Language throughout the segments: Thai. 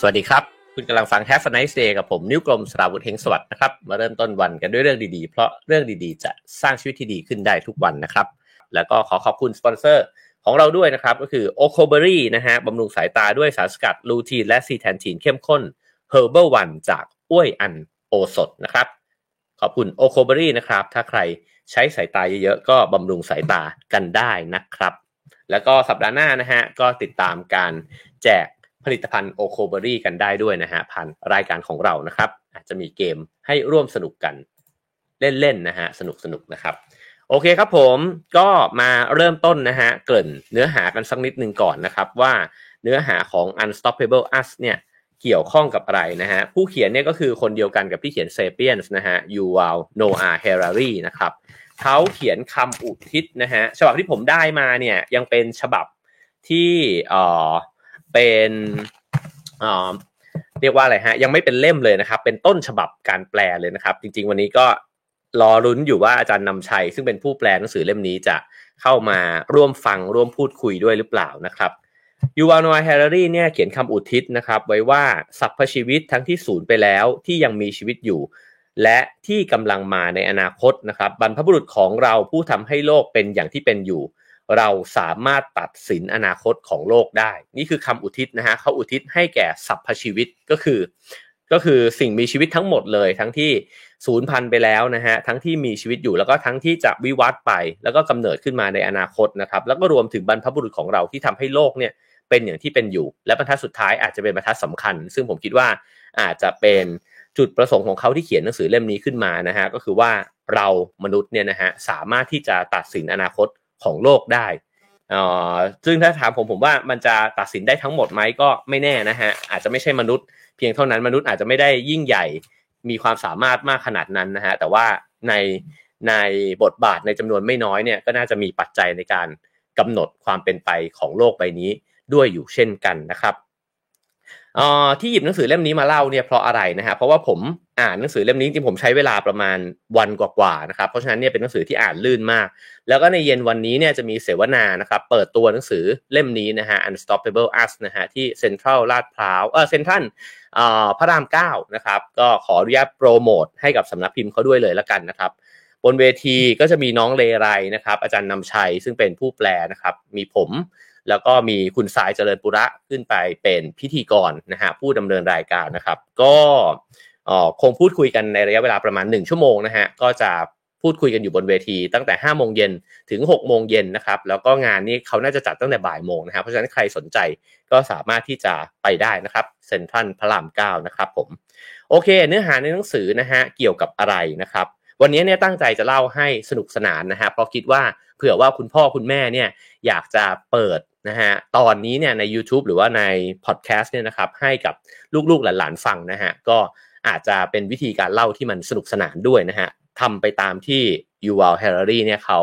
สวัสดีครับ คุณกำลังฟัง Have a nice day กับผมนิ้วกลมสราวุธเฮงสวัสดิ์นะครับ มาเริ่มต้นวันกันด้วยเรื่องดีๆ เพราะเรื่องดีๆ จะสร้างชีวิตที่ดีขึ้นได้ทุกวันนะครับ แล้วก็ขอขอบคุณสปอนเซอร์ของเราด้วยนะครับ ก็คือ o c o b e r y นะฮะบำรุงสายตาด้วยสารสกัดลูทีนและซีแทนทีนเข้มข้น Herbal One จากอ้วยอันโอสดนะครับ ขอบคุณ o c o b e r y นะครับ ถ้าใครใช้สายตาเยอะๆก็บำรุงสายตากันได้นะครับ แล้วก็สัปดาห์หน้านะฮะก็ติดตามการแจก ผลิตภัณฑ์โอโคเบอรี่กันได้ด้วยนะฮะผ่านรายการของเรานะครับ อาจจะมีเกมให้ร่วมสนุกกันเล่นๆนะฮะสนุกสนุกนะครับ โอเคครับผมก็มาเริ่มต้นนะฮะเกริ่นเนื้อหากันสักนิดหนึ่งก่อนนะครับว่าเนื้อหาของ Unstoppable Us เนี่ยเกี่ยวข้องกับอะไรนะฮะผู้เขียนเนี่ยก็คือคนเดียวกันกับที่เขียน Sapiens นะฮะ Yuval Noah Harari นะครับเขาเขียนคำอุทิศนะฮะฉบับที่ผมได้มาเนี่ยยังเป็นฉบับที่เอ่อ เป็นเอ่อเรียกว่าอะไรฮะ ยังไม่เป็นเล่มเลยนะครับ เป็นต้นฉบับการแปลเลยนะครับ จริง ๆ วันนี้ก็รอรุ้นอยู่ว่าอาจารย์นำชัย ซึ่งเป็นผู้แปลหนังสือเล่มนี้จะเข้ามาร่วมฟังร่วมพูดคุยด้วยหรือเปล่านะครับยูวานอยแฮร์รี่เนี่ยเขียนคำอุทิศนะครับ ไว้ว่าสรรพชีวิตทั้งที่สูญไปแล้วที่ยังมีชีวิตอยู่ และที่กำลังมาในอนาคตนะครับ บรรพบุรุษของเราผู้ทำให้โลกเป็นอย่างที่เป็นอยู่ เราสามารถตัดสินอนาคตของโลกได้ นี่คือคำอุทิศนะฮะเขาอุทิศให้แก่สรรพชีวิตก็คือ ก็คือสิ่งมีชีวิตทั้งหมดเลย ทั้งที่สูญพันธุ์ไปแล้วนะฮะทั้งที่มีชีวิตอยู่แล้วก็ทั้งที่จะวิวัฒน์ไป แล้วก็กำเนิดขึ้นมาในอนาคตนะครับ แล้วก็รวมถึงบรรพบุรุษของเราที่ทำให้โลกเนี่ยเป็นอย่างที่เป็นอยู่ และบรรทัดสุดท้ายอาจจะเป็นบรรทัดสำคัญ ซึ่งผมคิดว่าอาจจะเป็นจุดประสงค์ของเขาที่เขียนหนังสือเล่มนี้ขึ้นมานะฮะก็คือว่าเรามนุษย์เนี่ยนะฮะสามารถที่จะตัดสินอนาคต ของโลกได้อ่อซึ่งถ้าถามผมผมว่ามันจะตัดสินได้ทั้งหมดไหมก็ไม่แน่นะฮะอาจจะไม่ใช่มนุษย์เพียงเท่านั้นมนุษย์อาจจะไม่ได้ยิ่งใหญ่มีความสามารถมากขนาดนั้นนะฮะแต่ว่าในในบทบาทในจำนวนไม่น้อยเนี่ยก็น่าจะมีปัจจัยในการกำหนดความเป็นไปของโลกใบนี้ด้วยอยู่เช่นกันนะครับ ที่หยิบหนังสือเล่มนี้มาเล่าเนี่ยเพราะอะไรนะฮะเพราะว่าผมอ่านหนังสือเล่มนี้จริงผมใช้เวลาประมาณวันกว่าๆนะครับเพราะฉะนั้นเนี่ยเป็นหนังสือที่อ่านลื่นมาก แล้วก็ในเย็นวันนี้เนี่ยจะมีเสวนานะครับเปิดตัวหนังสือเล่มนี้นะฮะ Unstoppable Us นะฮะที่เซ็นทรัลลาดพร้าวเออเซ็นทรัลอ่าพระรามเก้านะครับก็ขออนุญาตโปรโมทให้กับสำนักพิมพ์เขาด้วยเลยละกันนะครับบนเวทีก็จะมีน้องเลไรนะครับอาจารย์นำชัยซึ่งเป็นผู้แปลนะครับมีผม แล้วก็มีคุณสายเจริญปุระขึ้นไปเป็นพิธีกรนะฮะผู้ดำเนินรายการนะครับ ก็คงพูดคุยกันในระยะเวลาประมาณ 1 ชั่วโมงนะฮะก็จะพูดคุยกันอยู่บนเวทีตั้งแต่5โมงเย็นถึง6โมงเย็นนะครับแล้วก็งานนี้เขาน่าจะจัดตั้งแต่บ่ายโมงนะครับเพราะฉะนั้นใครสนใจก็สามารถที่จะไปได้นะครับเซ็นทรัลพระรามเก้านะครับผมโอเค เนื้อหาในหนังสือนะฮะเกี่ยวกับอะไรนะครับ วันนี้เนี่ยตั้งใจจะเล่าให้สนุกสนานนะฮะเพราะคิดว่า เผื่อว่าคุณพ่อคุณแม่เนี่ยอยากจะเปิดนะฮะตอนนี้เนี่ยใน YouTube หรือว่าในพอดแคสต์เนี่ยนะครับให้กับลูกๆหลานๆฟังนะฮะก็อาจจะเป็นวิธีการเล่าที่มันสนุกสนานด้วยนะฮะทำไปตามที่ยูวาลเฮร์รี่เนี่ยเขา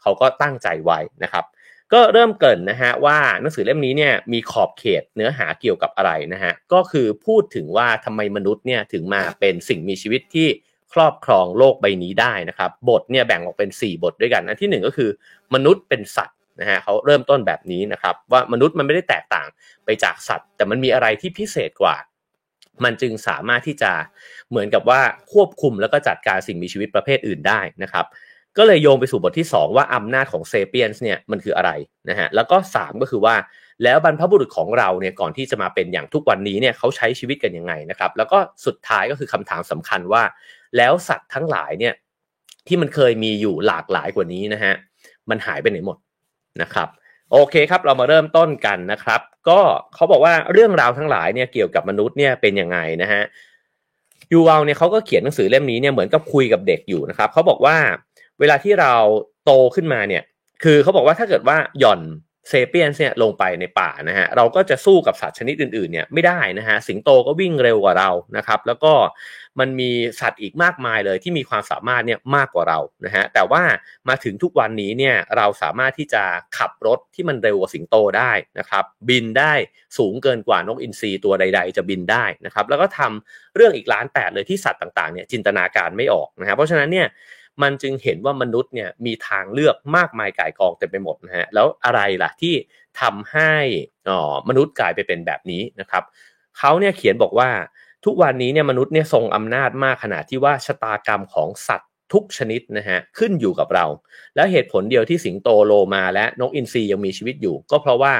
เขาก็ตั้งใจไว้นะครับ ก็เริ่มเกินนะฮะว่าหนังสือเล่มนี้เนี่ยมีขอบเขตเนื้อหาเกี่ยวกับอะไรนะฮะก็คือพูดถึงว่าทำไมมนุษย์เนี่ยถึงมาเป็นสิ่งมีชีวิตที่ ครอบครองโลกใบนี้ได้นะครับ บทเนี่ยแบ่งออกเป็น 4 บทด้วยกัน อันที่ 1 ก็คือ มนุษย์เป็นสัตว์นะฮะเขาเริ่มต้นแบบนี้นะครับ ว่ามนุษย์มันไม่ได้แตกต่างไปจากสัตว์ แต่มันมีอะไรที่พิเศษกว่า มันจึงสามารถที่จะเหมือนกับว่าควบคุมแล้วก็จัดการสิ่งมีชีวิตประเภทอื่นได้นะครับก็เลยโยงไปสู่บทที่ 2 ว่าอำนาจของเซเปียนส์เนี่ยมันคืออะไรนะฮะแล้วก็ 3 ก็คือว่าแล้วบรรพบุรุษของเราเนี่ยก่อนที่จะมาเป็นอย่างทุกวันนี้เนี่ยเขาใช้ชีวิตกันยังไงนะครับแล้วก็สุดท้ายก็คือคำถามสำคัญว่า แล้วสัตว์ทั้งหลายเนี่ยที่มันเคยมีอยู่หลากหลายกว่านี้นะฮะมันหายไปไหนหมดนะครับโอเคครับเรามาเริ่มต้นกันนะครับ ก็เขาบอกว่าเรื่องราวทั้งหลายเนี่ยเกี่ยวกับมนุษย์เนี่ยเป็นยังไงนะฮะยูวาลเนี่ยเขาก็เขียนหนังสือเล่มนี้เนี่ยเหมือนกับคุยกับเด็กอยู่นะครับเขาบอกว่าเวลาที่เราโตขึ้นมาเนี่ย คือเขาบอกว่าถ้าเกิดว่าหย่อน เซเปียนเนี่ยลงไปในป่านะฮะเราก็จะสู้กับสัตว์ชนิดอื่นๆเนี่ยไม่ได้นะฮะสิงโตก็วิ่งเร็วกว่าเรานะครับ แล้วก็มันมีสัตว์อีกมากมายเลยที่มีความสามารถเนี่ยมากกว่าเรานะฮะแต่ว่ามาถึงทุกวันนี้เนี่ยเราสามารถที่จะขับรถที่มันเร็วกว่าสิงโตได้นะครับ บินได้สูงเกินกว่านกอินทรีตัวใด ๆ จะบินได้นะครับ แล้วก็ทำเรื่องอีกล้านแปดเลยที่สัตว์ต่างๆเนี่ยจินตนาการไม่ออกนะครับเพราะฉะนั้นเนี่ย มันจึงเห็นว่ามนุษย์เนี่ยมีทางเลือกมากมายก่ายกองเต็มไปหมดนะฮะแล้วอะไรล่ะที่ทำให้อ๋อมนุษย์กลายไปเป็นแบบนี้นะครับเขาเนี่ยเขียนบอกว่าทุกวันนี้เนี่ยมนุษย์เนี่ยทรงอำนาจมากขนาดที่ว่าชะตากรรมของสัตว์ทุกชนิดนะฮะขึ้นอยู่กับเรา แล้วเหตุผลเดียวที่สิงโตโลมาและนกอินทรียังมีชีวิตอยู่ ก็เพราะว่า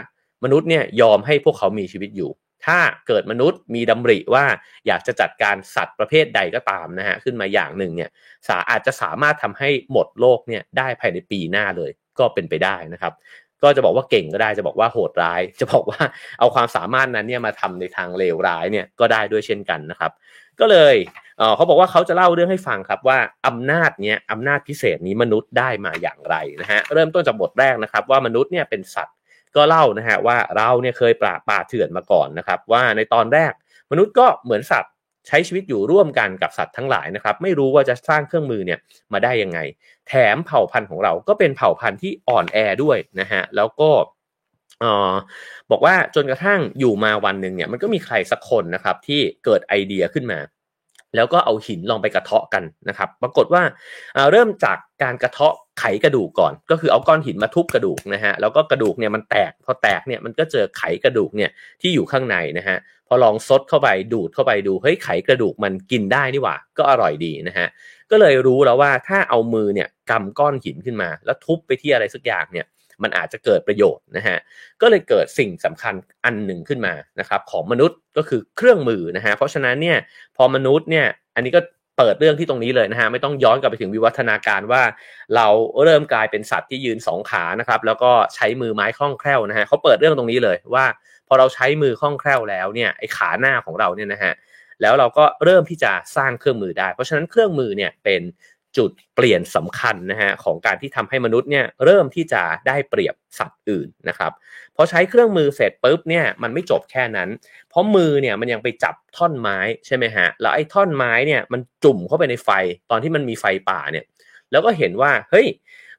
มนุษย์เนี่ยยอมให้พวกเขามีชีวิตอยู่ ถ้าเกิดมนุษย์มีดำริว่าอยากจะจัดการสัตว์ประเภทใดก็ตามนะฮะขึ้นมาอย่างหนึ่งเนี่ยสาอาจจะสามารถทำให้หมดโลกเนี่ยได้ภายในปีหน้าเลยก็เป็นไปได้นะครับ ก็จะบอกว่าเก่งก็ได้จะบอกว่าโหดร้าย จะบอกว่าเอาความสามารถนั้นเนี่ยมาทำในทางเลวร้ายเนี่ยก็ได้ด้วยเช่นกันนะครับ ก็เลยเเขาบอกว่าเขาจะเล่าเรื่องให้ฟังครับว่าอำนาจเนี้ยอำนาจพิเศษนี้มนุษย์ได้มาอย่างไรนะฮะเริ่มต้นจากบทแรกนะครับ ว่ามนุษย์เนี่ยเป็นสัตว์ ก็เล่านะฮะว่าเราเนี่ยเคยปราบป่าเถื่อนมาก่อนนะครับ ว่าในตอนแรกมนุษย์ก็เหมือนสัตว์ใช้ชีวิตอยู่ร่วมกันกับสัตว์ทั้งหลายนะครับ ไม่รู้ว่าจะสร้างเครื่องมือเนี่ยมาได้ยังไง แถมเผ่าพันธุ์ของเราก็เป็นเผ่าพันธุ์ที่อ่อนแอด้วยนะฮะแล้วก็ออบอกว่าจนกระทั่งอยู่มาวันหนึ่งเนี่ยมันก็มีใครสักคนนะครับที่เกิดไอเดียขึ้นมา แล้วก็เอาหินลองไปกระเทาะกันนะครับ ปรากฏว่าเริ่มจากการกระเทาะ ไขกระดูกก่อน ก็คือเอาก้อนหินมาทุบกระดูกนะฮะแล้วก็กระดูกเนี่ยมันแตกพอแตกเนี่ยมันก็เจอไขกระดูกเนี่ยที่อยู่ข้างในนะฮะพอลองซดเข้าไปดูดเข้าไปดูเฮ้ยไขกระดูกมันกินได้นี่หว่า ก็อร่อยดีนะฮะก็เลยรู้แล้วว่าถ้าเอามือเนี่ยกำก้อนหินขึ้นมา แล้วทุบไปที่อะไรสักอย่างเนี่ยมันอาจจะเกิดประโยชน์นะฮะ ก็เลยเกิดสิ่งสำคัญอันหนึ่งขึ้นมานะครับของมนุษย์ก็คือเครื่องมือนะฮะ เพราะฉะนั้นเนี่ยพอมนุษย์เนี่ยอันนี้ก็ เปิดเรื่องที่ตรงนี้เลยนะฮะไม่ต้องย้อนกลับไปถึงวิวัฒนาการว่า เราเริ่มกลายเป็นสัตว์ที่ยืนสองขานะครับ แล้วก็ใช้มือไม้คล่องแคล่วนะฮะเขาเปิดเรื่องตรงนี้เลยว่า พอเราใช้มือคล่องแคล่วแล้วเนี่ยไอ้ขาหน้าของเราเนี่ยนะฮะแล้วเราก็เริ่มที่จะสร้างเครื่องมือได้ เพราะฉะนั้นเครื่องมือเนี่ยเป็น จุดเปลี่ยนสำคัญนะฮะของการที่ทำให้มนุษย์เนี่ยเริ่มที่จะได้เปรียบสัตว์อื่นนะครับพอใช้เครื่องมือเสร็จปุ๊บเนี่ยมันไม่จบแค่นั้น เพราะมือเนี่ยมันยังไปจับท่อนไม้ใช่ไหมฮะแล้วไอ้ท่อนไม้เนี่ยมันจุ่มเข้าไปในไฟตอนที่มันมีไฟป่าเนี่ยแล้วก็เห็นว่าเฮ้ย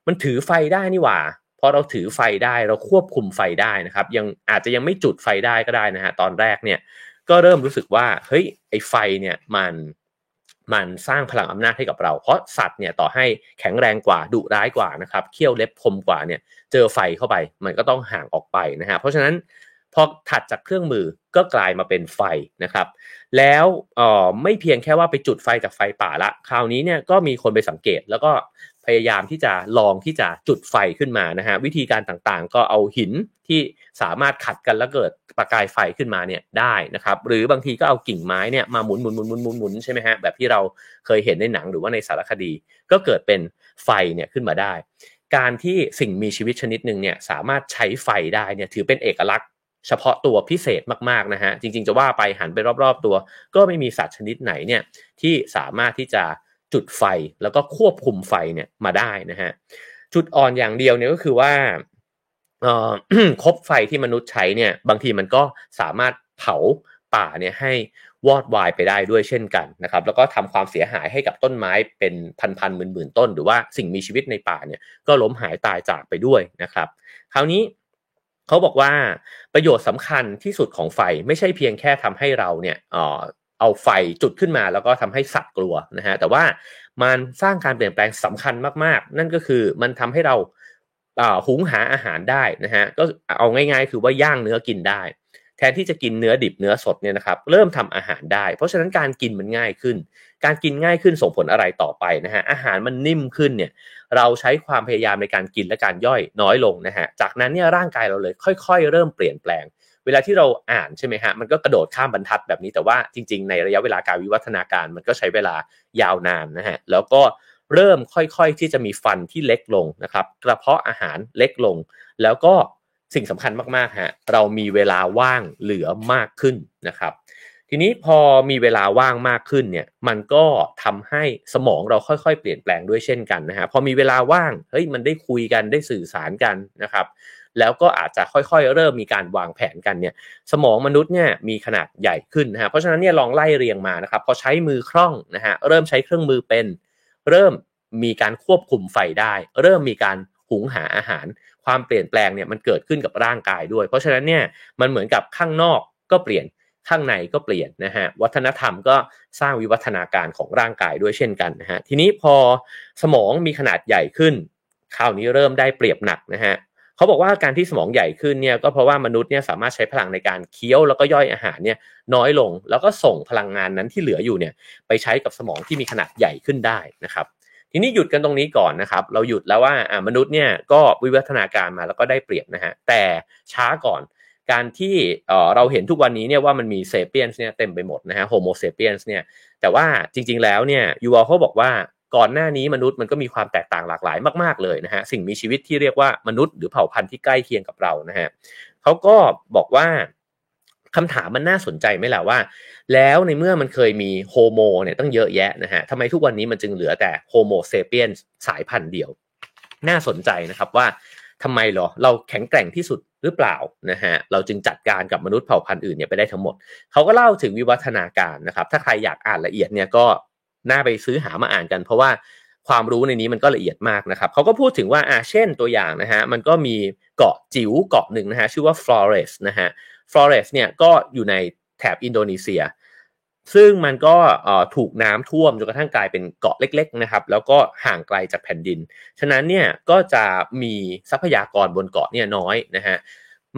มันถือไฟได้นี่หว่าพอเราถือไฟได้เราควบคุมไฟได้นะครับ ยังอาจจะยังไม่จุดไฟได้ก็ได้นะฮะตอนแรกเนี่ยก็เริ่มรู้สึกว่าเฮ้ยไอ้ไฟเนี่ยมัน มันสร้างพลังอำนาจให้กับเรา เพราะสัตว์เนี่ยต่อให้แข็งแรงกว่าดุร้ายกว่านะครับเขี้ยวเล็บคมกว่าเนี่ยเจอไฟเข้าไปมันก็ต้องห่างออกไปนะฮะเพราะฉะนั้นพอถัดจากเครื่องมือก็กลายมาเป็นไฟนะครับ แล้วเออไม่เพียงแค่ว่าไปจุดไฟจากไฟป่าละ คราวนี้เนี่ยก็มีคนไปสังเกต แล้วก็ พยายามที่จะลองที่จะจุดไฟขึ้นมานะฮะวิธีการต่างๆ ก็เอาหินที่สามารถขัดกันแล้วเกิดประกายไฟขึ้นมาเนี่ยได้นะครับหรือบางทีก็เอากิ่งไม้เนี่ยมาหมุนหมุนหมุนหมุนหมุนหมุนใช่ไหมฮะแบบที่เราเคยเห็นในหนังหรือว่าในสารคดี ก็เกิดเป็นไฟเนี่ยขึ้นมาได้ การที่สิ่งมีชีวิตชนิดหนึ่งเนี่ยสามารถใช้ไฟได้เนี่ยถือเป็นเอกลักษณ์เฉพาะตัวพิเศษมากๆนะฮะจริงๆจะว่าไปหันไปรอบๆตัว ก็ไม่มีสัตว์ชนิดไหนเนี่ยที่สามารถที่จะ จุดไฟแล้วก็ควบคุมไฟเนี่ยมาได้นะฮะจุดอ่อนอย่างเดียวเนี่ยก็คือว่าคบไฟที่มนุษย์ใช้เนี่ยบางทีมันก็สามารถเผาป่าเนี่ยให้วอดวายไปได้ด้วยเช่นกันนะครับแล้วก็ทำความเสียหายให้กับต้นไม้เป็นพันๆหมื่นๆต้น หรือว่าสิ่งมีชีวิตในป่าเนี่ยก็ล้มหายตายจากไปด้วยนะครับ คราวนี้เขาบอกว่าประโยชน์สำคัญที่สุดของไฟไม่ใช่เพียงแค่ทำให้เราเนี่ย เอาไฟจุดขึ้นมาแล้วก็ทำให้สัตว์กลัวนะฮะแต่ว่ามันสร้างการเปลี่ยนแปลงสำคัญมากๆ นั่นก็คือมันทำให้เราหุงหาอาหารได้นะฮะก็เอาง่ายๆ คือว่าย่างเนื้อกินได้ แทนที่จะกินเนื้อดิบเนื้อสดเนี่ยนะครับเริ่มทำอาหารได้ เพราะฉะนั้นการกินมันง่ายขึ้น การกินง่ายขึ้นส่งผลอะไรต่อไปนะฮะอาหารมันนิ่มขึ้นเนี่ยเราใช้ความพยายามในการกินและการย่อยน้อยลงนะฮะจากนั้นเนี่ยร่างกายเราเลยค่อย ๆ เริ่มเปลี่ยนแปลง เวลาที่เราอ่านใช่ไหมฮะมันก็กระโดดข้ามบรรทัดแบบนี้แต่ว่าจริง ๆ ในระยะเวลาการวิวัฒนาการมันก็ใช้เวลายาวนานนะฮะแล้วก็เริ่มค่อยๆที่จะมีฟันที่เล็กลงนะครับกระเพาะอาหารเล็กลง แล้วก็สิ่งสำคัญมากๆฮะเรามีเวลาว่างเหลือมากขึ้นนะครับ ทีนี้พอมีเวลาว่างมากขึ้นเนี่ยมันก็ทำให้สมองเราค่อยๆ เปลี่ยนแปลงด้วยเช่นกันนะฮะพอมีเวลาว่างเฮ้ยมันได้คุยกันได้สื่อสารกันนะครับ แล้วก็อาจจะค่อยๆ เริ่มมีการวางแผนกันเนี่ยสมองมนุษย์เนี่ยมีขนาดใหญ่ขึ้นนะฮะเพราะฉะนั้นเนี่ยลองไล่เรียงมานะครับพอใช้มือคล่องนะฮะเริ่มใช้เครื่องมือเป็น เริ่มมีการควบคุมไฟได้ เริ่มมีการหุงหาอาหาร ความเปลี่ยนแปลงเนี่ยมันเกิดขึ้นกับร่างกายด้วย เพราะฉะนั้นเนี่ยมันเหมือนกับข้างนอกก็เปลี่ยนข้างในก็เปลี่ยนนะฮะวัฒนธรรมก็สร้างวิวัฒนาการของร่างกายด้วยเช่นกันนะฮะทีนี้พอสมองมีขนาดใหญ่ขึ้นคราวนี้เริ่มได้เปรียบหนักนะฮะ เขาบอกว่าการที่สมองใหญ่ขึ้นเนี่ยก็เพราะว่ามนุษย์เนี่ยสามารถใช้พลังในการเคี้ยวแล้วก็ย่อยอาหารเนี่ยน้อยลง แล้วก็ส่งพลังงานนั้นที่เหลืออยู่เนี่ยไปใช้กับสมองที่มีขนาดใหญ่ขึ้นได้นะครับทีนี้หยุดกันตรงนี้ก่อนนะครับ เราหยุดแล้วว่าอ่ามนุษย์เนี่ยก็วิวัฒนาการมาแล้วก็ได้เปรียบนะฮะแต่ช้าก่อนการที่เออเราเห็นทุกวันนี้เนี่ยว่ามันมีเซเปียนส์เนี่ยเต็มไปหมดนะฮะโฮโมเซเปียนส์เนี่ยแต่ว่าจริงๆแล้วเนี่ยยูวอลเขาบอกว่า ก่อนหน้านี้มนุษย์มันก็มีความแตกต่างหลากหลายมากๆเลยนะฮะสิ่งมีชีวิตที่เรียกว่ามนุษย์หรือเผ่าพันธุ์ที่ใกล้เคียงกับเรานะฮะเขาก็บอกว่าคำถามมันน่าสนใจไหมล่ะว่า แล้วในเมื่อมันเคยมี Homo เนี่ยตั้งเยอะแยะนะฮะทำไมทุกวันนี้มันจึงเหลือแต่ Homo sapiens สายพันธุ์เดียว น่าสนใจนะครับว่าทำไมหรอเราแข็งแกร่งที่สุดหรือเปล่านะฮะเราจึงจัดการกับมนุษย์เผ่าพันธุ์อื่นเนี่ยไปได้ทั้งหมด เขาก็เล่าถึงวิวัฒนาการนะครับ ถ้าใครอยากอ่านละเอียดเนี่ยก็ น่าไปซื้อหามาอ่านกัน เพราะว่าความรู้ในนี้มันก็ละเอียดมากนะครับเขาก็พูดถึงว่าอ่าเช่นตัวอย่างนะฮะมันก็มีเกาะจิ๋วเกาะหนึ่งนะฮะชื่อว่าฟลอเรสนะฮะฟลอเรสเนี่ยก็อยู่ในแถบอินโดนีเซีย ซึ่งมันก็ถูกน้ำท่วมจนกระทั่งกลายเป็นเกาะเล็ก ๆ นะครับ แล้วก็ห่างไกลจากแผ่นดิน ฉะนั้นเนี่ยก็จะมีทรัพยากรบนเกาะเนี่ยน้อยนะฮะ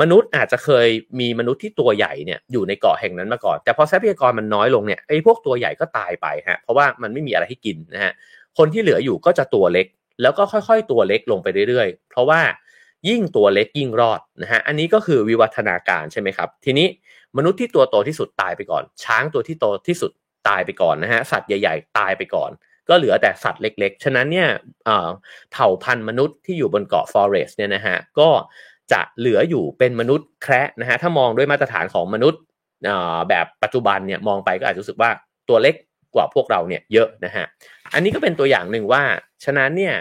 มนุษย์อาจจะเคยมีมนุษย์ที่ตัวใหญ่เนี่ยอยู่ในเกาะแห่งนั้นมาก่อน แต่พอทรัพยากรมันน้อยลงเนี่ยไอ้พวกตัวใหญ่ก็ตายไปฮะเพราะว่ามันไม่มีอะไรให้กินนะฮะคนที่เหลืออยู่ก็จะตัวเล็ก แล้วก็ค่อยๆ ตัวเล็กลงไปเรื่อยๆ เพราะว่ายิ่งตัวเล็กยิ่งรอดนะฮะอันนี้ก็คือวิวัฒนาการใช่ไหมครับ ทีนี้มนุษย์ที่ตัวโตที่สุดตายไปก่อน ช้างตัวที่โตที่สุดตายไปก่อนนะฮะสัตว์ใหญ่ ๆ ตายไปก่อน ก็เหลือแต่สัตว์เล็ก ๆ ฉะนั้นเนี่ยเผ่าพันธุ์มนุษย์ที่อยู่บนเกาะฟอเรสเนี่ยนะฮะก็ จะเหลืออยู่เป็นมนุษย์แคระนะฮะถ้ามองด้วยมาตรฐานของมนุษย์แบบปัจจุบันเนี่ยมองไปก็อาจจะรู้สึกว่าตัวเล็กกว่าพวกเราเนี่ยเยอะนะฮะอันนี้ก็เป็นตัวอย่างหนึ่งว่า ฉะนั้นเนี่ย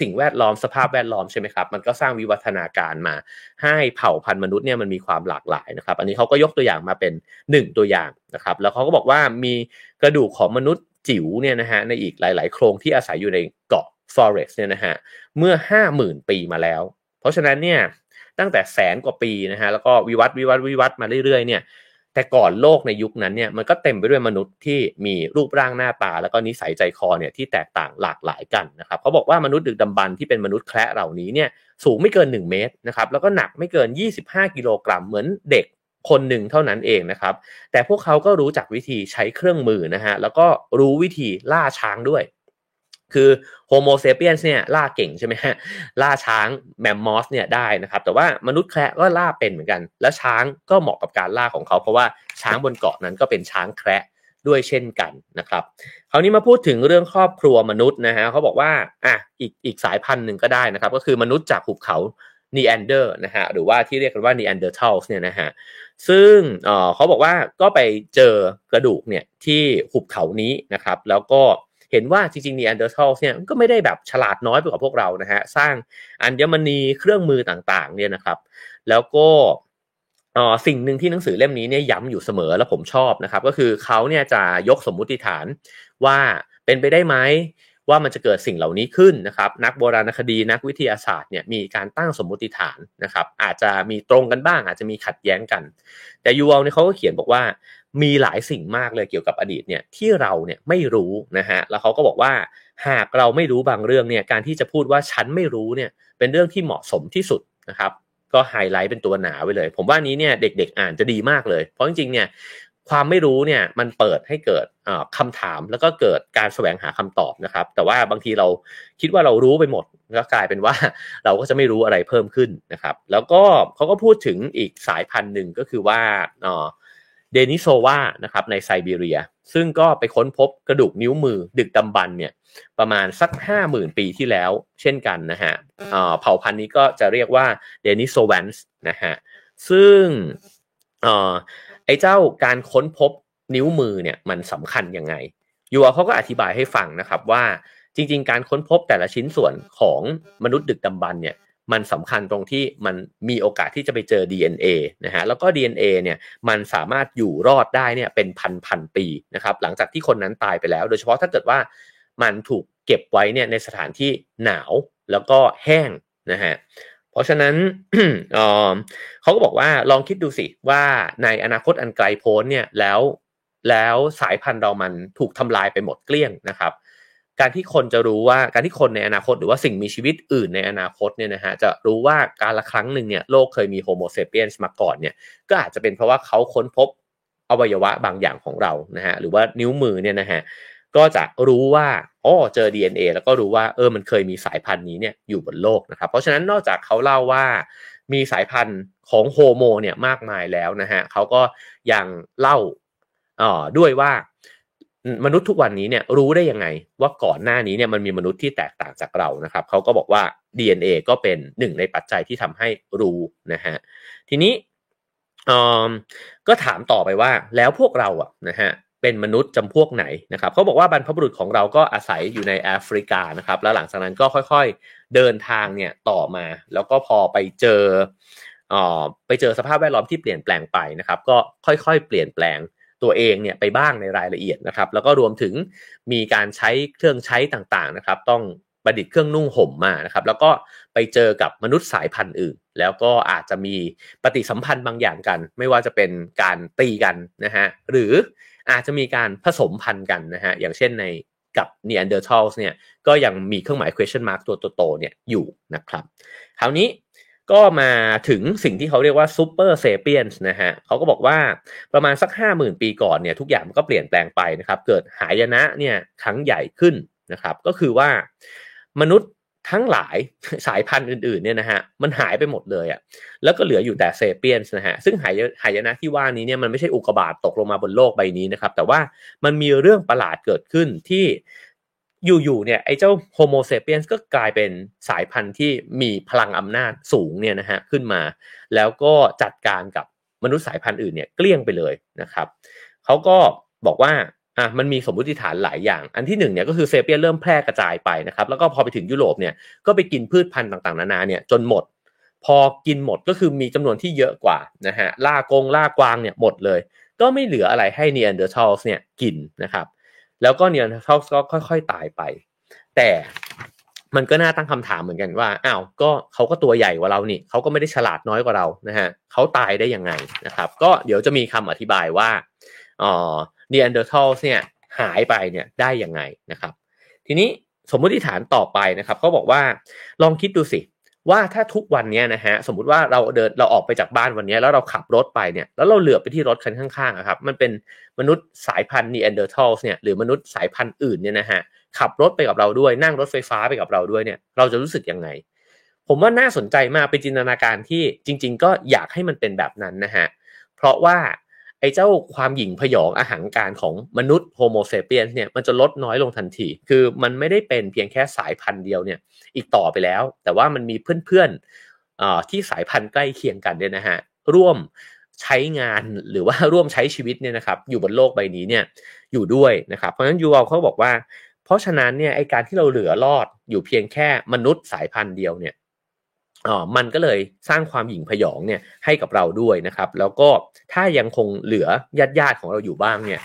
สิ่งแวดล้อมสภาพแวดล้อมใช่ไหมครับมันก็สร้างวิวัฒนาการมา ให้เผ่าพันธุ์มนุษย์เนี่ยมันมีความหลากหลายนะครับ อันนี้เขาก็ยกตัวอย่างมาเป็น 1 ตัวอย่างนะครับ แล้วเขาก็บอกว่ามีกระดูกของมนุษย์จิ๋วเนี่ยนะฮะในอีกหลาย ๆ โครงที่อาศัยอยู่ในเกาะฟอเรสเนี่ยนะฮะเมื่อ 50,000 ปีมาแล้ว เพราะฉะนั้นเนี่ย ตั้งแต่แสนกว่าปีนะฮะแล้วก็วิวัฒน์วิวัฒน์วิวัฒน์มาเรื่อยๆเนี่ยแต่ก่อนโลกในยุคนั้นเนี่ยมันก็เต็มไปด้วยมนุษย์ที่มีรูปร่างหน้าตา แล้วก็นิสัยใจคอเนี่ยที่แตกต่างหลากหลายกันนะครับเขาบอกว่ามนุษย์ดึกดำบรรที่เป็นมนุษย์แคระเหล่านี้เนี่ยสูงไม่เกิน 1 เมตรนะครับแล้วก็หนักไม่เกิน 25 กิโลกรัมเหมือนเด็กคนหนึ่งเท่านั้นเองนะครับแต่พวกเขาก็รู้จักวิธีใช้เครื่องมือนะฮะแล้วก็รู้วิธีล่าช้างด้วย คือโฮโมเซเปียนเนี่ยล่าเก่งใช่ไหมฮะล่าช้างแมมมอสเนี่ยได้นะครับแต่ว่ามนุษย์แคระก็ล่าเป็นเหมือนกัน และช้างก็เหมาะกับการล่าของเขา เพราะว่าช้างบนเกาะนั้นก็เป็นช้างแคระด้วยเช่นกันนะครับคราวนี้มาพูดถึงเรื่องครอบครัวมนุษย์นะฮะเขาบอกว่าอะอีกอีกสายพันธุ์หนึ่งก็ได้นะครับก็คือมนุษย์จากหุบเขานีแอนเดอร์นะฮะหรือว่าที่เรียกกันว่า Neanderthals เนี่ยนะฮะซึ่งเออเขาบอกว่าก็ไปเจอกระดูกเนี่ยที่หุบเขานี้นะครับแล้วก็ เห็นว่าจริงๆ Neanderthal เนี่ยก็ไม่ได้แบบฉลาดน้อยไปกว่าพวกเรานะฮะสร้างอัญมณีเครื่องมือต่างๆเนี่ยนะครับ แล้วก็อสิ่งหนึ่งที่หนังสือเล่มนี้เนี่ยย้ำอยู่เสมอแล้วผมชอบนะครับ ก็คือเขาเนี่ยจะยกสมมุติฐานว่าเป็นไปได้ไหมว่ามันจะเกิดสิ่งเหล่านี้ขึ้นนะครับ นักโบราณคดีนักวิทยาศาสตร์เนี่ยมีการตั้งสมมุติฐานนะครับ อาจจะมีตรงกันบ้าง อาจจะมีขัดแย้งกัน แต่ยูวอลเนี่ยเขาก็เขียนบอกว่า มีหลายสิ่งมากเลยเกี่ยวกับอดีตเนี่ยที่เราเนี่ยไม่รู้นะฮะแล้วเขาก็บอกว่าหากเราไม่รู้บางเรื่องเนี่ยการที่จะพูดว่าฉันไม่รู้เนี่ยเป็นเรื่องที่เหมาะสมที่สุดนะครับก็ไฮไลท์เป็นตัวหนาไว้เลย ผมว่านี้เนี่ยเด็กๆอ่านจะดีมากเลย เพราะจริงๆเนี่ยความไม่รู้เนี่ยมันเปิดให้เกิดคำถามแล้วก็เกิดการแสวงหาคำตอบนะครับ แต่ว่าบางทีเราคิดว่าเรารู้ไปหมดก็กลายเป็นว่าเราก็จะไม่รู้อะไรเพิ่มขึ้นนะครับ แล้วก็เขาก็พูดถึงอีกสายพันธุ์หนึ่งก็คือว่า เดนิโซวานะครับในไซบีเรีย ซึ่งก็ไปค้นพบกระดูกนิ้วมือดึกดำบรรเนี่ยประมาณสักห้าหมื่นปีที่แล้วเช่นกันนะฮะเผ่าพันธุ์นี้ก็จะเรียกว่าเดนิโซแวนส์นะฮะซึ่งไอ้เจ้าการค้นพบนิ้วมือเนี่ยมันสำคัญยังไงยูอเขาก็อธิบายให้ฟังนะครับว่าจริง ๆ การค้นพบแต่ละชิ้นส่วนของมนุษย์ดึกดำบรรเนี่ย มันสำคัญตรงที่มันมีโอกาสที่จะไปเจอ DNA นะฮะแล้วก็ DNA เนี่ยมันสามารถอยู่รอดได้เนี่ยเป็นพันพันปีนะครับหลังจากที่คนนั้นตายไปแล้ว โดยเฉพาะถ้าเกิดว่ามันถูกเก็บไว้เนี่ยในสถานที่หนาวแล้วก็แห้งนะฮะเพราะฉะนั้นเขาก็บอกว่าลองคิดดูสิว่าในอนาคตอันไกลโพ้นเนี่ยแล้วแล้วสายพันธุ์เรามันถูกทำลายไปหมดเกลี้ยงนะครับ การที่คนจะรู้ว่าการที่คนในอนาคตหรือว่าสิ่งมีชีวิตอื่นในอนาคตเนี่ยนะฮะจะรู้ว่าการละครั้งหนึ่งเนี่ยโลกเคยมีโฮโมเซเปียนสมาก่อนเนี่ยก็อาจจะเป็นเพราะว่าเขาค้นพบอวัยวะบางอย่างของเรานะฮะหรือว่านิ้วมือเนี่ยนะฮะก็จะรู้ว่าอ๋อเจอ DNA แล้วก็รู้ว่าเออมันเคยมีสายพันธุ์นี้เนี่ยอยู่บนโลกนะครับ เพราะฉะนั้นนอกจากเขาเล่าว่ามีสายพันธุ์ของโฮโมเนี่ยมากมายแล้วนะฮะเขาก็ยังเล่าอ๋อด้วยว่า มนุษย์ทุกวันนี้เนี่ยรู้ได้ยังไงว่าก่อนหน้านี้เนี่ยมันมีมนุษย์ที่แตกต่างจากเรานะครับเขาก็บอกว่า DNA ก็เป็นหนึ่งในปัจจัยที่ทำให้รู้นะฮะทีนี้ก็ถามต่อไปว่าแล้วพวกเราอะนะฮะเป็นมนุษย์จำพวกไหนนะครับเขาบอกว่าบรรพบุรุษของเราก็อาศัยอยู่ในแอฟริกานะครับ แล้วหลังจากนั้นก็ค่อยๆเดินทางเนี่ยต่อมา แล้วก็พอไปเจออไปเจอสภาพแวดล้อมที่เปลี่ยนแปลงไปนะครับ ก็ค่อยๆ เปลี่ยนแปลง ตัวเองเนี่ยไปบ้างในรายละเอียดนะครับ แล้วก็รวมถึงมีการใช้เครื่องใช้ต่างๆนะครับ ต้องประดิษฐ์เครื่องนุ่งห่มมานะครับ แล้วก็ไปเจอกับมนุษย์สายพันธุ์อื่น แล้วก็อาจจะมีปฏิสัมพันธ์บางอย่างกัน ไม่ว่าจะเป็นการตีกันนะฮะหรืออาจจะมีการผสมพันธุ์กันนะฮะอย่างเช่นในกับ Neanderthals เนี่ยก็ยังมีเครื่องหมาย question mark ตัวโตๆเนี่ยอยู่นะครับ คราวนี้ ก็มาถึงสิ่งที่เขาเรียกว่า super sapiens นะฮะเขาก็บอกว่าประมาณสัก 50,000 ปีก่อนเนี่ยทุกอย่างมันก็เปลี่ยนแปลงไปนะครับ เกิดหายนะเนี่ยครั้งใหญ่ขึ้นนะครับ ก็คือว่ามนุษย์ทั้งหลายสายพันธุ์อื่นๆเนี่ยนะฮะมันหายไปหมดเลยอะ่ะแล้วก็เหลืออยู่แต่เซเปียนส์นะฮะซึ่งหายหายนะที่ว่านี้เนี่ยมันไม่ใช่อุกกาบาตตกลงมาบนโลกใบนี้นะครับ แต่ว่ามันมีเรื่องประหลาดเกิดขึ้นที่ อยู่ๆเนี่ยไอ้เจ้าโฮโมเซเปียนก็กลายเป็นสายพันธุ์ที่มีพลังอำนาจสูงเนี่ยนะฮะขึ้นมา แล้วก็จัดการกับมนุษย์สายพันธุ์อื่นเนี่ยเกลี้ยงไปเลยนะครับเขาก็บอกว่าอะมันมีสมมติฐานหลายอย่าง อันที่หนึ่งเนี่ยก็คือ sapiens เริ่มแพร่กระจายไปนะครับ แล้วก็พอไปถึงยุโรปเนี่ยก็ไปกินพืชพันธุ์ต่างๆนานาเนี่ยจนหมด พอกินหมดก็คือมีจำนวนที่เยอะกว่านะฮะล่ากงล่ากวางเนี่ยหมดเลย ก็ไม่เหลืออะไรให้ Neanderthals เนี่ยกินนะครับ แล้วก็ Neanderthals ก็ค่อยๆตายไป แต่มันก็น่าตั้งคำถามเหมือนกันว่าอ้าวก็เขาก็ตัวใหญ่กว่าเรานี่เขาก็ไม่ได้ฉลาดน้อยกว่าเรานะฮะเขาตายได้ยังไงนะครับ ก็เดี๋ยวจะมีคำอธิบายว่าอ๋อ Neanderthal เนี่ยหายไปเนี่ยได้ยังไงนะครับ ทีนี้สมมติฐานต่อไปนะครับเขาบอกว่าลองคิดดูสิ ว่าถ้าทุกวันนี้นะฮะสมมุติว่าเราเดินเราออกไปจากบ้านวันนี้ แล้วเราขับรถไปเนี่ยแล้วเราเหลือบไปที่รถคันข้างๆครับมันเป็นมนุษย์สายพันธุ์ Neanderthals เนี่ยหรือมนุษย์สายพันธุ์อื่นเนี่ยนะฮะขับรถไปกับเราด้วยนั่งรถไฟฟ้าไปกับเราด้วยเนี่ยเราจะรู้สึกยังไง ผมว่าน่าสนใจมากเป็นจินตนาการที่จริง ๆ ก็อยากให้มันเป็นแบบนั้นนะฮะเพราะว่า ไอ้เจ้าความหยิ่งพยองอาหารการของมนุษย์โฮโมเซเปียนเนี่ยมันจะลดน้อยลงทันที คือมันไม่ได้เป็นเพียงแค่สายพันธุ์เดียวเนี่ยอีกต่อไปแล้ว แต่ว่ามันมีเพื่อนๆที่สายพันธุ์ใกล้เคียงกันเนี่ยนะฮะร่วมใช้งานหรือว่าร่วมใช้ชีวิตเนี่ยนะครับอยู่บนโลกใบนี้เนี่ยอยู่ด้วยนะครับเพราะฉะนั้นยูเอาเขาบอกว่า เพราะฉะนั้นเนี่ยไอการที่เราเหลือรอดอยู่เพียงแค่มนุษย์สายพันธุ์เดียวเนี่ย อ๋อมันก็เลยสร้างความหยิ่งพยองเนี่ยให้กับเราด้วยนะครับ แล้วก็ถ้ายังคงเหลือญาติญาติของเราอยู่บ้างเนี่ย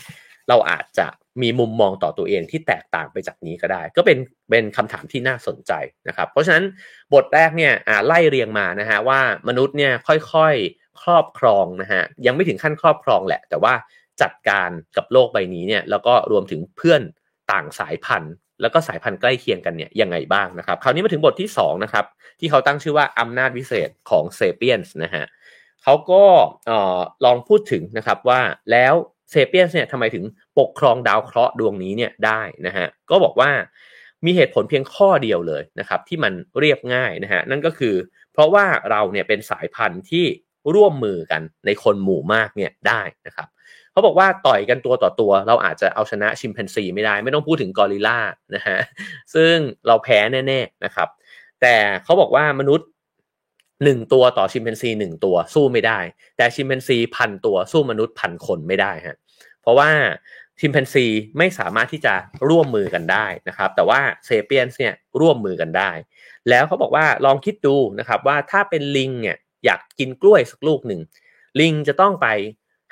เราอาจจะมีมุมมองต่อตัวเองที่แตกต่างไปจากนี้ก็ได้ ก็เป็นเป็นคำถามที่น่าสนใจนะครับ เพราะฉะนั้นบทแรกเนี่ยไล่เรียงมานะฮะว่ามนุษย์เนี่ยค่อยๆครอบครองนะฮะยังไม่ถึงขั้นครอบครองแหละ แต่ว่าจัดการกับโลกใบนี้เนี่ยแล้วก็รวมถึงเพื่อนต่างสายพันธุ์ แล้วก็สายพันธุ์ใกล้เคียงกันเนี่ยยังไงบ้างนะครับคราวนี้มาถึงบทที่2นะครับที่เขาตั้งชื่อว่าอำนาจวิเศษของเซเปียนส์นะฮะเขาก็ลองพูดถึงนะครับว่าแล้วเซเปียนส์เนี่ยทำไมถึงปกครองดาวเคราะห์ดวงนี้เนี่ยได้นะฮะก็บอกว่ามีเหตุผลเพียงข้อเดียวเลยนะครับที่มันเรียบง่ายนะฮะนั่นก็คือ เพราะว่าเราเนี่ยเป็นสายพันธุ์ที่ร่วมมือกันในคนหมู่มากเนี่ยได้นะครับ เขาบอกว่าต่อยกันตัวต่อตัว เราอาจจะเอาชนะชิมเพนซีไม่ได้ ไม่ต้องพูดถึงกอริลลานะฮะซึ่งเราแพ้แน่ๆนะครับ แต่เขาบอกว่ามนุษย์หนึ่งตัวต่อชิมเพนซีหนึ่งตัวสู้ไม่ได้ แต่ชิมเพนซีพันตัวสู้มนุษย์พันคนไม่ได้ฮะเพราะว่าชิมเพนซีไม่สามารถที่จะร่วมมือกันได้นะครับ แต่ว่า sapiens เนี่ยร่วมมือกันได้ แล้วเขาบอกว่าลองคิดดูนะครับว่าถ้าเป็นลิงเนี่ยอยากกินกล้วยสักลูกหนึ่งลิงจะต้องไป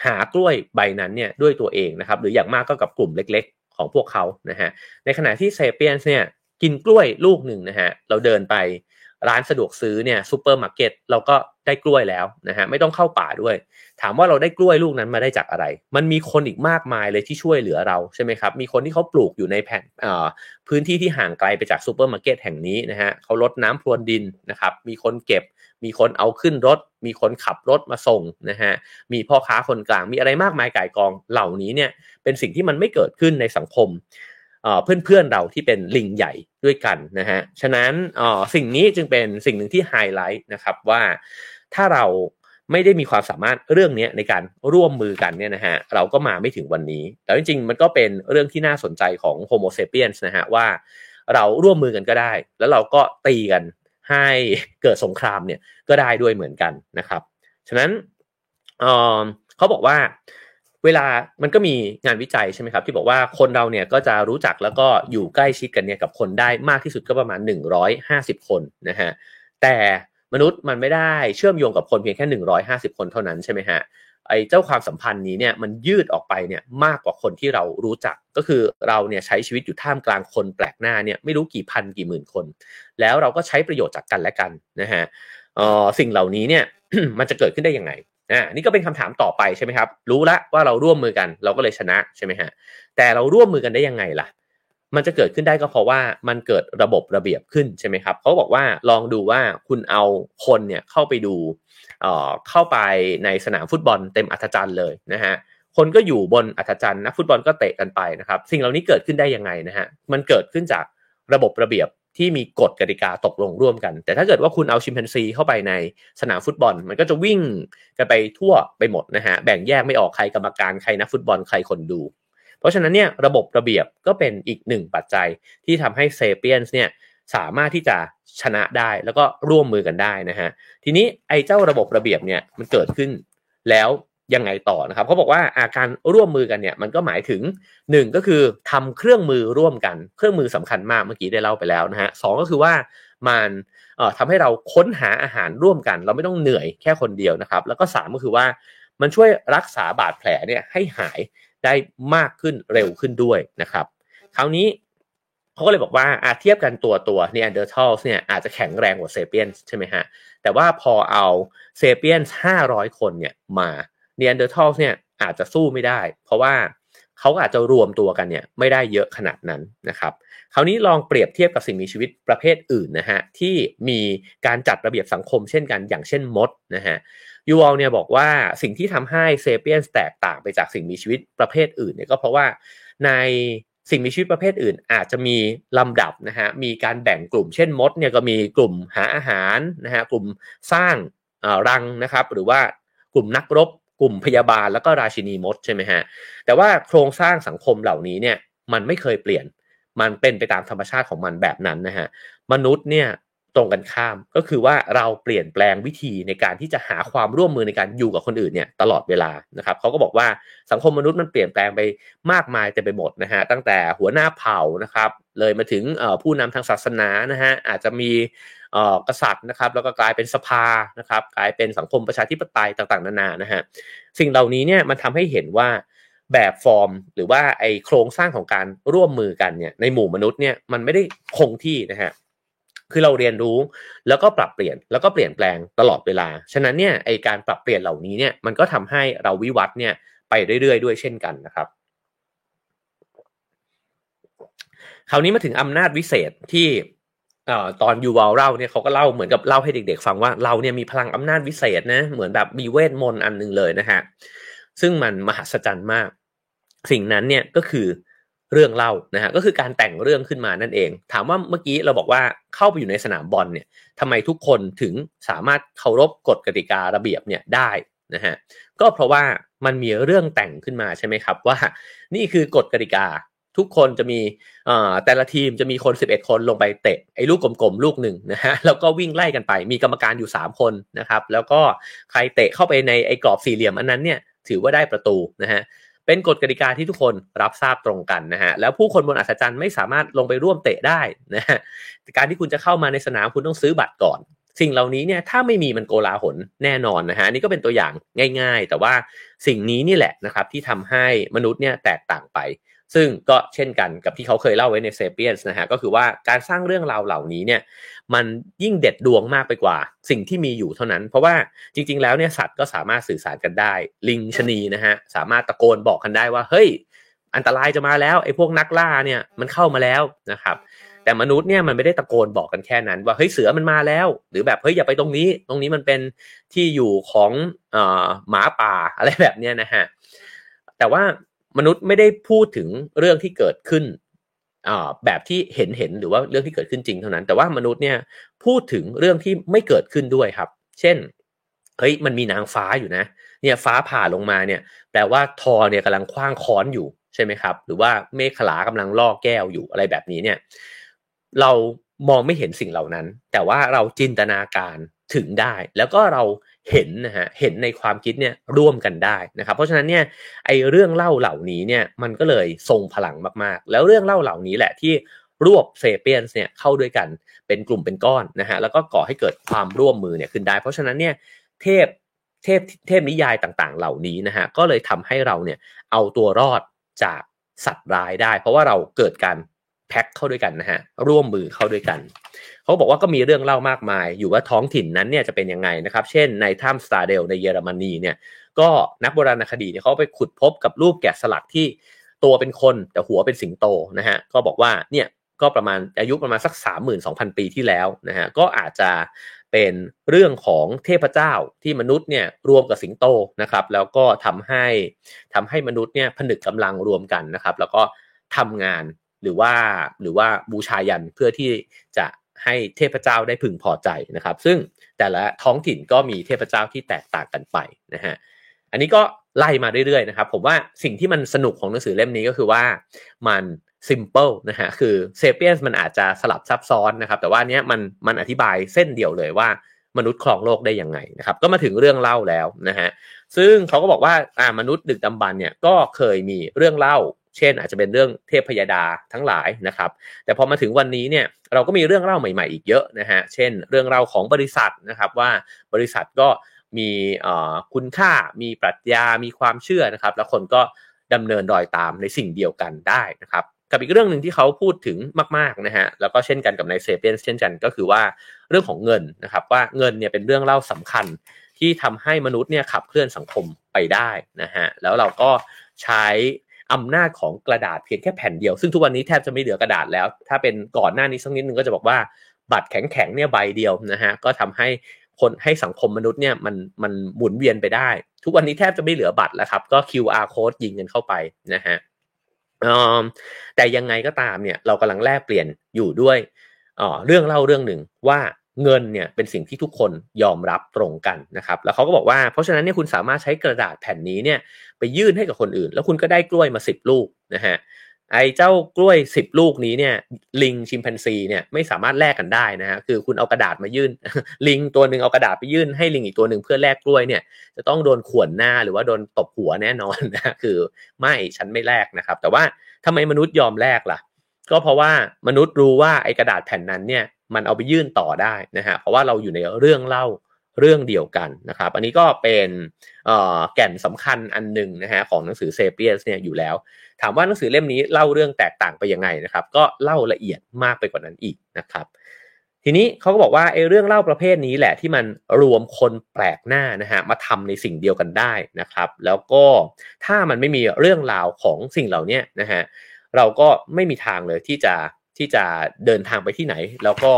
หากล้วยใบนั้นเนี่ยด้วยตัวเองนะครับหรืออย่างมากก็กับกลุ่มเล็กๆ ของพวกเขานะฮะในขณะที่ sapiens เนี่ยกินกล้วยลูกหนึ่งนะฮะเราเดินไปร้านสะดวกซื้อเนี่ยซูเปอร์มาร์เก็ตเราก็ได้กล้วยแล้วนะฮะไม่ต้องเข้าป่าด้วย ถามว่าเราได้กล้วยลูกนั้นมาได้จากอะไร มันมีคนอีกมากมายเลยที่ช่วยเหลือเราใช่ไหมครับ มีคนที่เขาปลูกอยู่ในแผ่นพื้นที่ที่ห่างไกลไปจากซูเปอร์มาร์เก็ตแห่งนี้นะฮะเขารดน้ำพรวนดินนะครับ มีคนเก็บ มีคนเอาขึ้นรถ มีคนขับรถมาส่งนะฮะ มีพ่อค้าคนกลาง มีอะไรมากมายก่ายกองเหล่านี้เนี่ยเป็นสิ่งที่มันไม่เกิดขึ้นในสังคมเพื่อนเพื่อนเราที่เป็นลิงใหญ่ด้วยกันนะฮะ ฉะนั้นสิ่งนี้จึงเป็นสิ่งหนึ่งที่ไฮไลท์นะครับว่าถ้าเราไม่ได้มีความสามารถเรื่องนี้ในการร่วมมือกันเนี่ยนะฮะเราก็มาไม่ถึงวันนี้ แต่จริงๆ มันก็เป็นเรื่องที่น่าสนใจของ Homo sapiens นะฮะว่าเราร่วมมือกันก็ได้ แล้วเราก็ตีกัน ให้เกิดสงครามเนี่ยก็ได้ด้วยเหมือนกันนะครับ ฉะนั้นเขาบอกว่าเวลามันก็มีงานวิจัยใช่ไหมครับ ที่บอกว่าคนเราเนี่ยก็จะรู้จักแล้วก็อยู่ใกล้ชิดกันเนี่ยกับคนได้มากที่สุดก็ประมาณ 150 คนนะฮะแต่มนุษย์มันไม่ได้เชื่อมโยงกับคนเพียงแค่ 150 คนเท่านั้นใช่ไหมฮะ ไอ้เจ้าความสัมพันธ์นี้เนี่ยมันยืดออกไปเนี่ยมากกว่าคนที่เรารู้จัก ก็คือเราเนี่ยใช้ชีวิตอยู่ท่ามกลางคนแปลกหน้าเนี่ยไม่รู้กี่พันกี่หมื่นคน แล้วเราก็ใช้ประโยชน์จากกันและกันนะฮะสิ่งเหล่านี้เนี่ยมันจะเกิดขึ้นได้ยังไงอ่านี่ก็เป็นคำถามต่อไปใช่ไหมครับ รู้ละว่าเราร่วมมือกันเราก็เลยชนะใช่ไหมฮะแต่เราร่วมมือกันได้ยังไงล่ะ มันจะเกิดขึ้นได้ก็เพราะว่ามันเกิดระบบระเบียบขึ้นใช่ไหมครับเขาบอกว่าลองดูว่าคุณเอาคนเนี่ยเข้าไปดู เข้าไปในสนามฟุตบอลเต็มอัธจันทร์เลยนะฮะคนก็อยู่บนอัธจันทร์นักฟุตบอลก็เตะกันไปนะครับ สิ่งเหล่านี้เกิดขึ้นได้ยังไงนะฮะมันเกิดขึ้นจากระบบระเบียบที่มีกฎกติกาตกลงร่วมกัน แต่ถ้าเกิดว่าคุณเอาชิมแปนซีเข้าไปในสนามฟุตบอล มันก็จะวิ่งกันไปทั่วไปหมดนะฮะแบ่งแยกไม่ออกใครกรรมการใครนักฟุตบอลใครคนดู เพราะฉะนั้นเนี่ยระบบระเบียบก็เป็นอีกหนึ่งปัจจัยที่ทำให้เซเปียนส์เนี่ย สามารถที่จะชนะได้แล้วก็ร่วมมือกันได้นะฮะทีนี้ไอ้เจ้าระบบระเบียบเนี่ยมันเกิดขึ้นแล้วยังไงต่อนะครับเขาบอกว่าอ่าการร่วมมือกันเนี่ยมันก็หมายถึง 1 ก็คือทำเครื่องมือร่วมกัน เครื่องมือสำคัญมากเมื่อกี้ได้เล่าไปแล้วนะฮะ 2 ก็คือว่ามันเอ่อทำให้เราค้นหาอาหารร่วมกัน เราไม่ต้องเหนื่อยแค่คนเดียวนะครับ แล้วก็ 3 ก็คือว่ามันช่วยรักษาบาดแผลเนี่ยให้หายได้มากขึ้นเร็วขึ้นด้วยนะครับ คราวนี้ เขาก็เลยบอกว่าอ่าเทียบกันตัวตัว Neanderthals เนี่ยอาจจะแข็งแรงกว่า sapiens ใช่ไหมฮะ แต่ว่าพอเอาเซเปียนห้าร้อยคนเนี่ยมาเนียนเดอร์ทัลส์เนี่ยอาจจะสู้ไม่ได้ เพราะว่าเขาอาจจะรวมตัวกันเนี่ยไม่ได้เยอะขนาดนั้นนะครับ คราวนี้ลองเปรียบเทียบกับสิ่งมีชีวิตประเภทอื่นนะฮะที่มีการจัดระเบียบสังคมเช่นกันอย่างเช่นมดนะฮะยูวอลเนี่ยบอกว่าสิ่งที่ทำให้เซเปียนแตกต่างไปจากสิ่งมีชีวิตประเภทอื่นเนี่ยก็เพราะว่าใน สิ่งมีชีวิตประเภทอื่น อาจจะมีลำดับนะฮะมีการแบ่งกลุ่ม เช่นมดเนี่ยก็มีกลุ่มหาอาหารนะฮะกลุ่มสร้างรังนะครับหรือว่ากลุ่มนักรบ กลุ่มพยาบาลแล้วก็ราชินีมดใช่ไหมฮะแต่ว่าโครงสร้างสังคมเหล่านี้เนี่ยมันไม่เคยเปลี่ยน มันเป็นไปตามธรรมชาติของมันแบบนั้นนะฮะมนุษย์เนี่ย ตรงกันข้าม ก็คือว่าเราเปลี่ยนแปลงวิธีในการที่จะหาความร่วมมือในการอยู่กับคนอื่นเนี่ยตลอดเวลานะครับเขาก็บอกว่าสังคมมนุษย์มันเปลี่ยนแปลงไปมากมายเต็มไปหมดนะฮะตั้งแต่หัวหน้าเผ่านะครับ เลยมาถึงผู้นำทางศาสนานะฮะอาจจะมีกษัตริย์นะครับ แล้วก็กลายเป็นสภานะครับ กลายเป็นสังคมประชาธิปไตยต่างๆ นานานะฮะสิ่งเหล่านี้เนี่ยมันทำให้เห็นว่าแบบฟอร์มหรือว่าไอโครงสร้างของการร่วมมือกันเนี่ยในหมู่มนุษย์เนี่ยมันไม่ได้คงที่นะฮะ คือเราเรียนรู้แล้วก็ปรับเปลี่ยนแล้วก็เปลี่ยนแปลงตลอดเวลา ฉะนั้นเนี่ยไอการปรับเปลี่ยนเหล่านี้เนี่ยมันก็ทำให้เราวิวัฒน์เนี่ยไปเรื่อยๆ ด้วยเช่นกันนะครับ คราวนี้มาถึงอำนาจวิเศษที่ตอนยูวอลเล่าเนี่ยเขาก็เล่าเหมือนกับเล่าให้เด็ก ๆ ฟังว่าเราเนี่ยมีพลังอำนาจวิเศษนะเหมือนแบบมีเวทมนต์อันหนึ่งเลยนะฮะซึ่งมันมหัศจรรย์มาก สิ่งนั้นเนี่ยก็คือ เรื่องเล่านะฮะก็คือการแต่งเรื่องขึ้นมานั่นเอง ถามว่าเมื่อกี้เราบอกว่าเข้าไปอยู่ในสนามบอลเนี่ยทำไมทุกคนถึงสามารถเคารพกฎกติการะเบียบเนี่ยได้นะฮะก็เพราะว่ามันมีเรื่องแต่งขึ้นมาใช่ไหมครับว่า นี่คือกฎกติกาทุกคนจะมีแต่ละทีมจะมีคน 11 คนลงไปเตะไอ้ลูกกลมๆ ลูกหนึ่งนะฮะแล้วก็วิ่งไล่กันไป มีกรรมการอยู่ 3 คนนะครับ แล้วก็ใครเตะเข้าไปในไอ้กรอบสี่เหลี่ยมอันนั้นเนี่ยถือว่าได้ประตูนะฮะ เป็นกฎกติกาที่ทุกคนรับทราบตรงกันนะฮะแล้วผู้คนบนอัศจรรย์ไม่สามารถลงไปร่วมเตะได้นะฮะการที่คุณจะเข้ามาในสนามคุณต้องซื้อบัตรก่อน สิ่งเหล่านี้เนี่ยถ้าไม่มีมันโกลาหลแน่นอนนะฮะนี่ก็เป็นตัวอย่างง่าย ๆ แต่ว่าสิ่งนี้นี่แหละนะครับที่ทำให้มนุษย์เนี่ยแตกต่างไป ซึ่งก็เช่นกันกับที่เขาเคยเล่าไว้ในเซเปียนส์นะฮะก็คือว่าการสร้างเรื่องราวเหล่านี้เนี่ยมันยิ่งเด็ดดวงมากไปกว่า สิ่งที่มีอยู่เท่านั้น เพราะว่าจริง ๆ แล้วเนี่ยสัตว์ก็สามารถสื่อสารกันได้ ลิงชนีนะฮะสามารถตะโกนบอกกันได้ว่าเฮ้ย อันตรายจะมาแล้วไอ้พวกนักล่าเนี่ยมันเข้ามาแล้วนะครับแต่มนุษย์เนี่ยมันไม่ได้ตะโกนบอกกันแค่นั้น ว่าเฮ้ยเสือมันมาแล้ว หรือแบบเฮ้ยอย่าไปตรงนี้ ตรงนี้มันเป็นที่อยู่ของอ่อหมาป่าอะไรแบบเนี้ยนะฮะแต่ว่า มนุษย์ไม่ได้พูดถึงเรื่องที่เกิดขึ้นแบบที่เห็นเห็นหรือว่าเรื่องที่เกิดขึ้นจริงเท่านั้น แต่ว่ามนุษย์เนี่ยพูดถึงเรื่องที่ไม่เกิดขึ้นด้วยครับ เช่นเฮ้ยมันมีนางฟ้าอยู่นะเนี่ยฟ้าผ่าลงมาเนี่ยแปลว่าทอเนี่ยกำลังคว้างค้อนอยู่ใช่ไหมครับ หรือว่าเมฆขลากำลังล่อแก้วอยู่อะไรแบบนี้เนี่ยเรามองไม่เห็นสิ่งเหล่านั้น แต่ว่าเราจินตนาการถึงได้ แล้วก็เรา เห็นนะฮะเห็นในความคิดเนี่ยร่วมกันได้นะครับ เพราะฉะนั้นเนี่ยไอเรื่องเล่าเหล่านี้เนี่ยมันก็เลยทรงพลังมากๆ แล้วเรื่องเล่าเหล่านี้แหละที่รวบเซเปียนเนี่ยเข้าด้วยกันเป็นกลุ่มเป็นก้อนนะฮะแล้วก็ก่อให้เกิดความร่วมมือเนี่ยขึ้นได้ เพราะฉะนั้นเนี่ยเทพเทพเทพนิยายต่างๆ เหล่านี้นะฮะก็เลยทำให้เราเนี่ยเอาตัวรอดจากสัตว์ร้ายได้ เพราะว่าเราเกิดการ แพ็คเข้าด้วยกันนะฮะร่วมมือเข้าด้วยกัน เขาบอกว่าก็มีเรื่องเล่ามากมาย อยู่ว่าท้องถิ่นนั้นเนี่ยจะเป็นยังไงนะครับ เช่นในถ้ำสตารเดลในเยอรมนีเนี่ยก็นักโบราณคดีเนี่ยเขาไปขุดพบกับรูปแกะสลักที่ตัวเป็นคนแต่หัวเป็นสิงโตนะฮะก็บอกว่าเนี่ยก็ประมาณอายุประมาณสัก 32,000 ปีที่แล้วนะฮะก็อาจจะเป็นเรื่องของเทพเจ้าที่มนุษย์เนี่ยรวมกับสิงโตนะครับแล้วก็ทำให้ทำให้มนุษย์เนี่ยผนึกกำลังรวมกันนะครับ แล้วก็ทำงาน หรือว่าหรือว่าบูชายันเพื่อที่จะให้เทพเจ้าได้พึงพอใจนะครับ ซึ่งแต่ละท้องถิ่นก็มีเทพเจ้าที่แตกต่างกันไปนะฮะอันนี้ก็ไล่มาเรื่อยๆนะครับ ผมว่าสิ่งที่มันสนุกของหนังสือเล่มนี้ก็คือว่ามันซิมเปิลนะฮะคือเซเปียนมันอาจจะสลับซับซ้อนนะครับ แต่ว่าเนี้ยมันมันอธิบายเส้นเดียวเลยว่ามนุษย์ครองโลกได้ยังไงนะครับ ก็มาถึงเรื่องเล่าแล้วนะฮะซึ่งเขาก็บอกว่าอ่ามนุษย์ดึกดำบรรเนี่ยก็เคยมีเรื่องเล่า เช่น อาจจะเป็นเรื่องเทพพยาดาทั้งหลายนะครับ แต่พอมาถึงวันนี้เนี่ยเราก็มีเรื่องเล่าใหม่ๆอีกเยอะนะฮะเช่น เรื่องเล่าของบริษัทนะครับว่าบริษัทก็มีคุณค่ามีปรัชญา มีความเชื่อนะครับ แล้วคนก็ดำเนินรอยตามในสิ่งเดียวกันได้นะครับกับอีกเรื่องหนึ่งที่เขาพูดถึงมากๆนะฮะแล้วก็เช่นกันกับในเซเปียนเช่นกันก็คือว่าเรื่องของเงินนะครับว่าเงินเนี่ยเป็นเรื่องเล่าสำคัญที่ทำให้มนุษย์เนี่ยขับเคลื่อนสังคมไปได้นะฮะแล้วเราก็ใช้ อำนาจของกระดาษเพียงแค่แผ่นเดียว ซึ่งทุกวันนี้แทบจะไม่เหลือกระดาษแล้ว ถ้าเป็นก่อนหน้านี้สักนิดนึงก็จะบอกว่าบัตรแข็งๆเนี่ยใบเดียวนะฮะก็ทำให้คนให้สังคมมนุษย์เนี่ยมันมันหมุนเวียนไปได้ ทุกวันนี้แทบจะไม่เหลือบัตรแล้วครับ ก็ QR code ยิงกันเข้าไปนะฮะแต่ยังไงก็ตามเนี่ยเรากำลังแลกเปลี่ยนอยู่ด้วยเรื่องเล่าเรื่องหนึ่งว่า เงินเนี่ยเป็นสิ่งที่ทุกคนยอมรับตรงกันนะครับ แล้วเขาก็บอกว่าเพราะฉะนั้นเนี่ยคุณสามารถใช้กระดาษแผ่นนี้เนี่ยไปยื่นให้กับคนอื่น แล้วคุณก็ได้กล้วยมาสิบลูกนะฮะไอ้เจ้ากล้วยสิบลูกนี้เนี่ยลิงชิมแปนซีเนี่ยไม่สามารถแลกกันได้นะฮะคือคุณเอากระดาษมายื่น ลิงตัวหนึ่งเอากระดาษไปยื่นให้ลิงอีกตัวหนึ่งเพื่อแลกกล้วยเนี่ยจะต้องโดนข่วนหน้าหรือว่าโดนตบหัวแน่นอนนะคือไม่ฉันไม่แลกนะครับ แต่ว่าทำไมมนุษย์ยอมแลกล่ะ ก็เพราะว่ามนุษย์รู้ว่าไอ้กระดาษแผ่นนั้นเนี่ย มันเอาไปยื่นต่อได้นะฮะเพราะว่าเราอยู่ในเรื่องเล่าเรื่องเดียวกันนะครับ อันนี้ก็เป็นแก่นสำคัญอันหนึ่งนะฮะของหนังสือเซเปียสเนี่ยอยู่แล้ว ถามว่าหนังสือเล่มนี้เล่าเรื่องแตกต่างไปยังไงนะครับ ก็เล่าละเอียดมากไปกว่านั้นอีกนะครับ ทีนี้เขาก็บอกว่าไอ้เรื่องเล่าประเภทนี้แหละที่มันรวมคนแปลกหน้านะฮะมาทำในสิ่งเดียวกันได้นะครับ แล้วก็ถ้ามันไม่มีเรื่องราวของสิ่งเหล่านี้นะฮะเราก็ไม่มีทางเลยที่จะ ที่จะเดินทางไปที่ไหน แล้วก็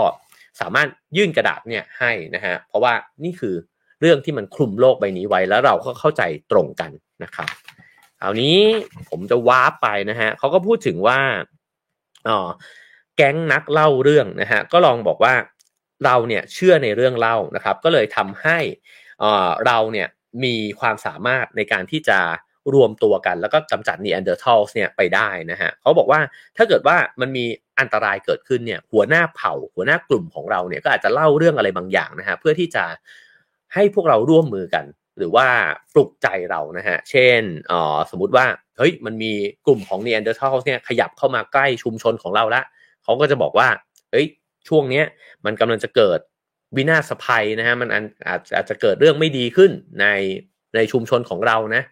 สามารถยื่นกระดาษเนี่ยให้นะฮะเพราะว่านี่คือเรื่องที่มันคลุมโลกใบนี้ไว้แล้วเราก็เข้าใจตรงกันนะครับครานี้ผมจะว้าไปนะฮะเขาก็พูดถึงว่าอ๋อแก๊งนักเล่าเรื่องนะฮะก็ลองบอกว่าเราเนี่ยเชื่อในเรื่องเล่านะครับ ก็เลยทำให้เราเนี่ยมีความสามารถในการที่จะรวมตัวกัน แล้วก็กำจัด Neanderthals เนี่ยไปได้นะฮะเขาบอกว่าถ้าเกิดว่ามันมี อันตรายเกิดขึ้นเนี่ยหัวหน้าเผ่าหัวหน้ากลุ่มของเราเนี่ยก็อาจจะเล่าเรื่องอะไรบางอย่างนะฮะเพื่อที่จะให้พวกเราร่วมมือกัน หรือว่าปลุกใจเรานะฮะเช่นอ๋อสมมติว่าเฮ้ยมันมีกลุ่มของ Neanderthal เนี่ยขยับเข้ามาใกล้ชุมชนของเราละเขาก็จะบอกว่าเฮ้ยช่วงเนี้ยมันกำลังจะเกิดวินาศภัยนะฮะมันอาจอาจจะเกิดเรื่องไม่ดีขึ้นในในชุมชนของเรานะ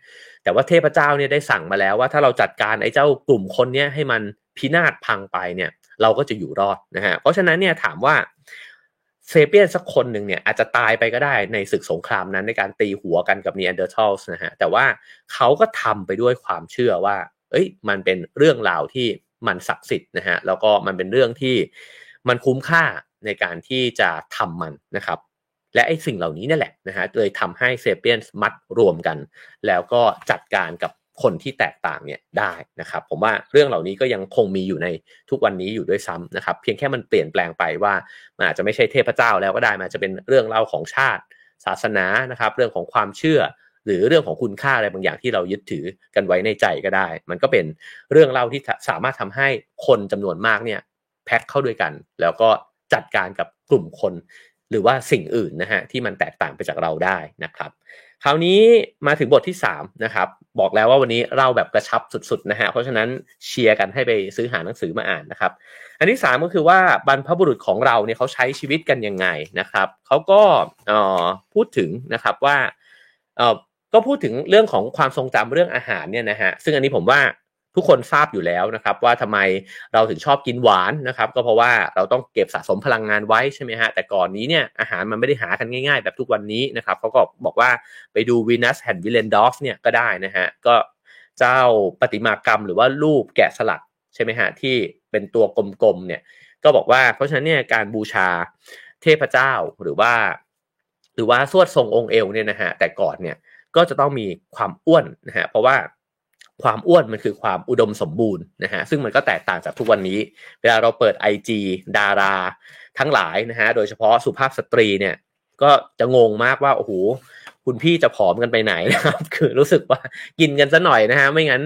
แต่ว่าเทพเจ้าเนี่ยได้สั่งมาแล้วว่าถ้าเราจัดการไอ้เจ้ากลุ่มคนเนี้ยให้มัน พินาศพังไปเนี่ยเราก็จะอยู่รอดนะฮะเพราะฉะนั้นเนี่ยถามว่า sapiens สักคนหนึ่งเนี่ยอาจจะตายไปก็ได้ในศึกสงครามนั้นในการตีหัวกันกับ Neanderthals นะฮะแต่ว่าเขาก็ทำไปด้วยความเชื่อว่า เอ้ยมันเป็นเรื่องราวที่มันศักดิ์สิทธิ์นะฮะแล้วก็มันเป็นเรื่องที่มันคุ้มค่าในการที่จะทำมันนะครับ และไอ้สิ่งเหล่านี้นี่แหละนะฮะเลยทำให้เซเปียนมัดรวมกัน แล้วก็จัดการกับ คนที่แตกต่างเนี่ยได้นะครับ ผมว่าเรื่องเหล่านี้ก็ยังคงมีอยู่ในทุกวันนี้อยู่ด้วยซ้ำนะครับ เพียงแค่มันเปลี่ยนแปลงไปว่ามันอาจจะไม่ใช่เทพเจ้าแล้วก็ได้มันจะเป็นเรื่องเล่าของชาติ ศาสนานะครับ เรื่องของความเชื่อ หรือเรื่องของคุณค่าอะไรบางอย่างที่เรายึดถือกันไว้ในใจก็ได้ มันก็เป็นเรื่องเล่าที่สามารถทำให้คนจำนวนมากเนี่ยแพ็คเข้าด้วยกัน แล้วก็จัดการกับกลุ่มคน หรือว่าสิ่งอื่นนะฮะที่มันแตกต่างไปจากเราได้นะครับคราวนี้มาถึงบทที่3นะครับ บอกแล้วว่าวันนี้เราแบบกระชับสุดๆนะฮะเพราะฉะนั้นเชียร์กันให้ไปซื้อหาหนังสือมาอ่านนะครับ อันที่ 3 ก็คือว่าบรรพบุรุษของเราเนี่ยเขาใช้ชีวิตกันยังไงนะครับเขาก็พูดถึงนะครับว่าก็พูดถึงเรื่องของความทรงจำเรื่องอาหารเนี่ยนะฮะซึ่งอันนี้ผมว่า ทุกคนทราบอยู่แล้วนะครับ ว่าทำไมเราถึงชอบกินหวานนะครับ ก็เพราะว่าเราต้องเก็บสะสมพลังงานไว้ใช่ไหมฮะแต่ก่อนนี้เนี่ยอาหารมันไม่ได้หากันง่ายๆ แบบทุกวันนี้นะครับเขาก็บอกว่าไปดูวีนัสแห่งวิลเลนดอร์ฟเนี่ยก็ได้นะฮะก็เจ้าปฏิมากรรมหรือว่ารูปแกะสลักใช่ไหมฮะที่เป็นตัวกลมๆเนี่ยก็บอกว่าเพราะฉะนั้นเนี่ยการบูชาเทพเจ้าหรือว่า หรือว่าสวดทรงองค์เอวเนี่ยนะฮะแต่ก่อนเนี่ยก็จะต้องมีความอ้วนนะฮะเพราะว่า ความอ้วนมันคือความอุดมสมบูรณ์นะฮะซึ่งมันก็แตกต่างจากทุกวันนี้ เวลาเราเปิด IG ดาราทั้งหลายนะฮะโดยเฉพาะสุภาพสตรีเนี่ยก็จะงงมากว่าโอ้โห คุณพี่จะผอมกันไปไหนนะครับ คือรู้สึกว่ากินกันซะหน่อยนะฮะไม่งั้น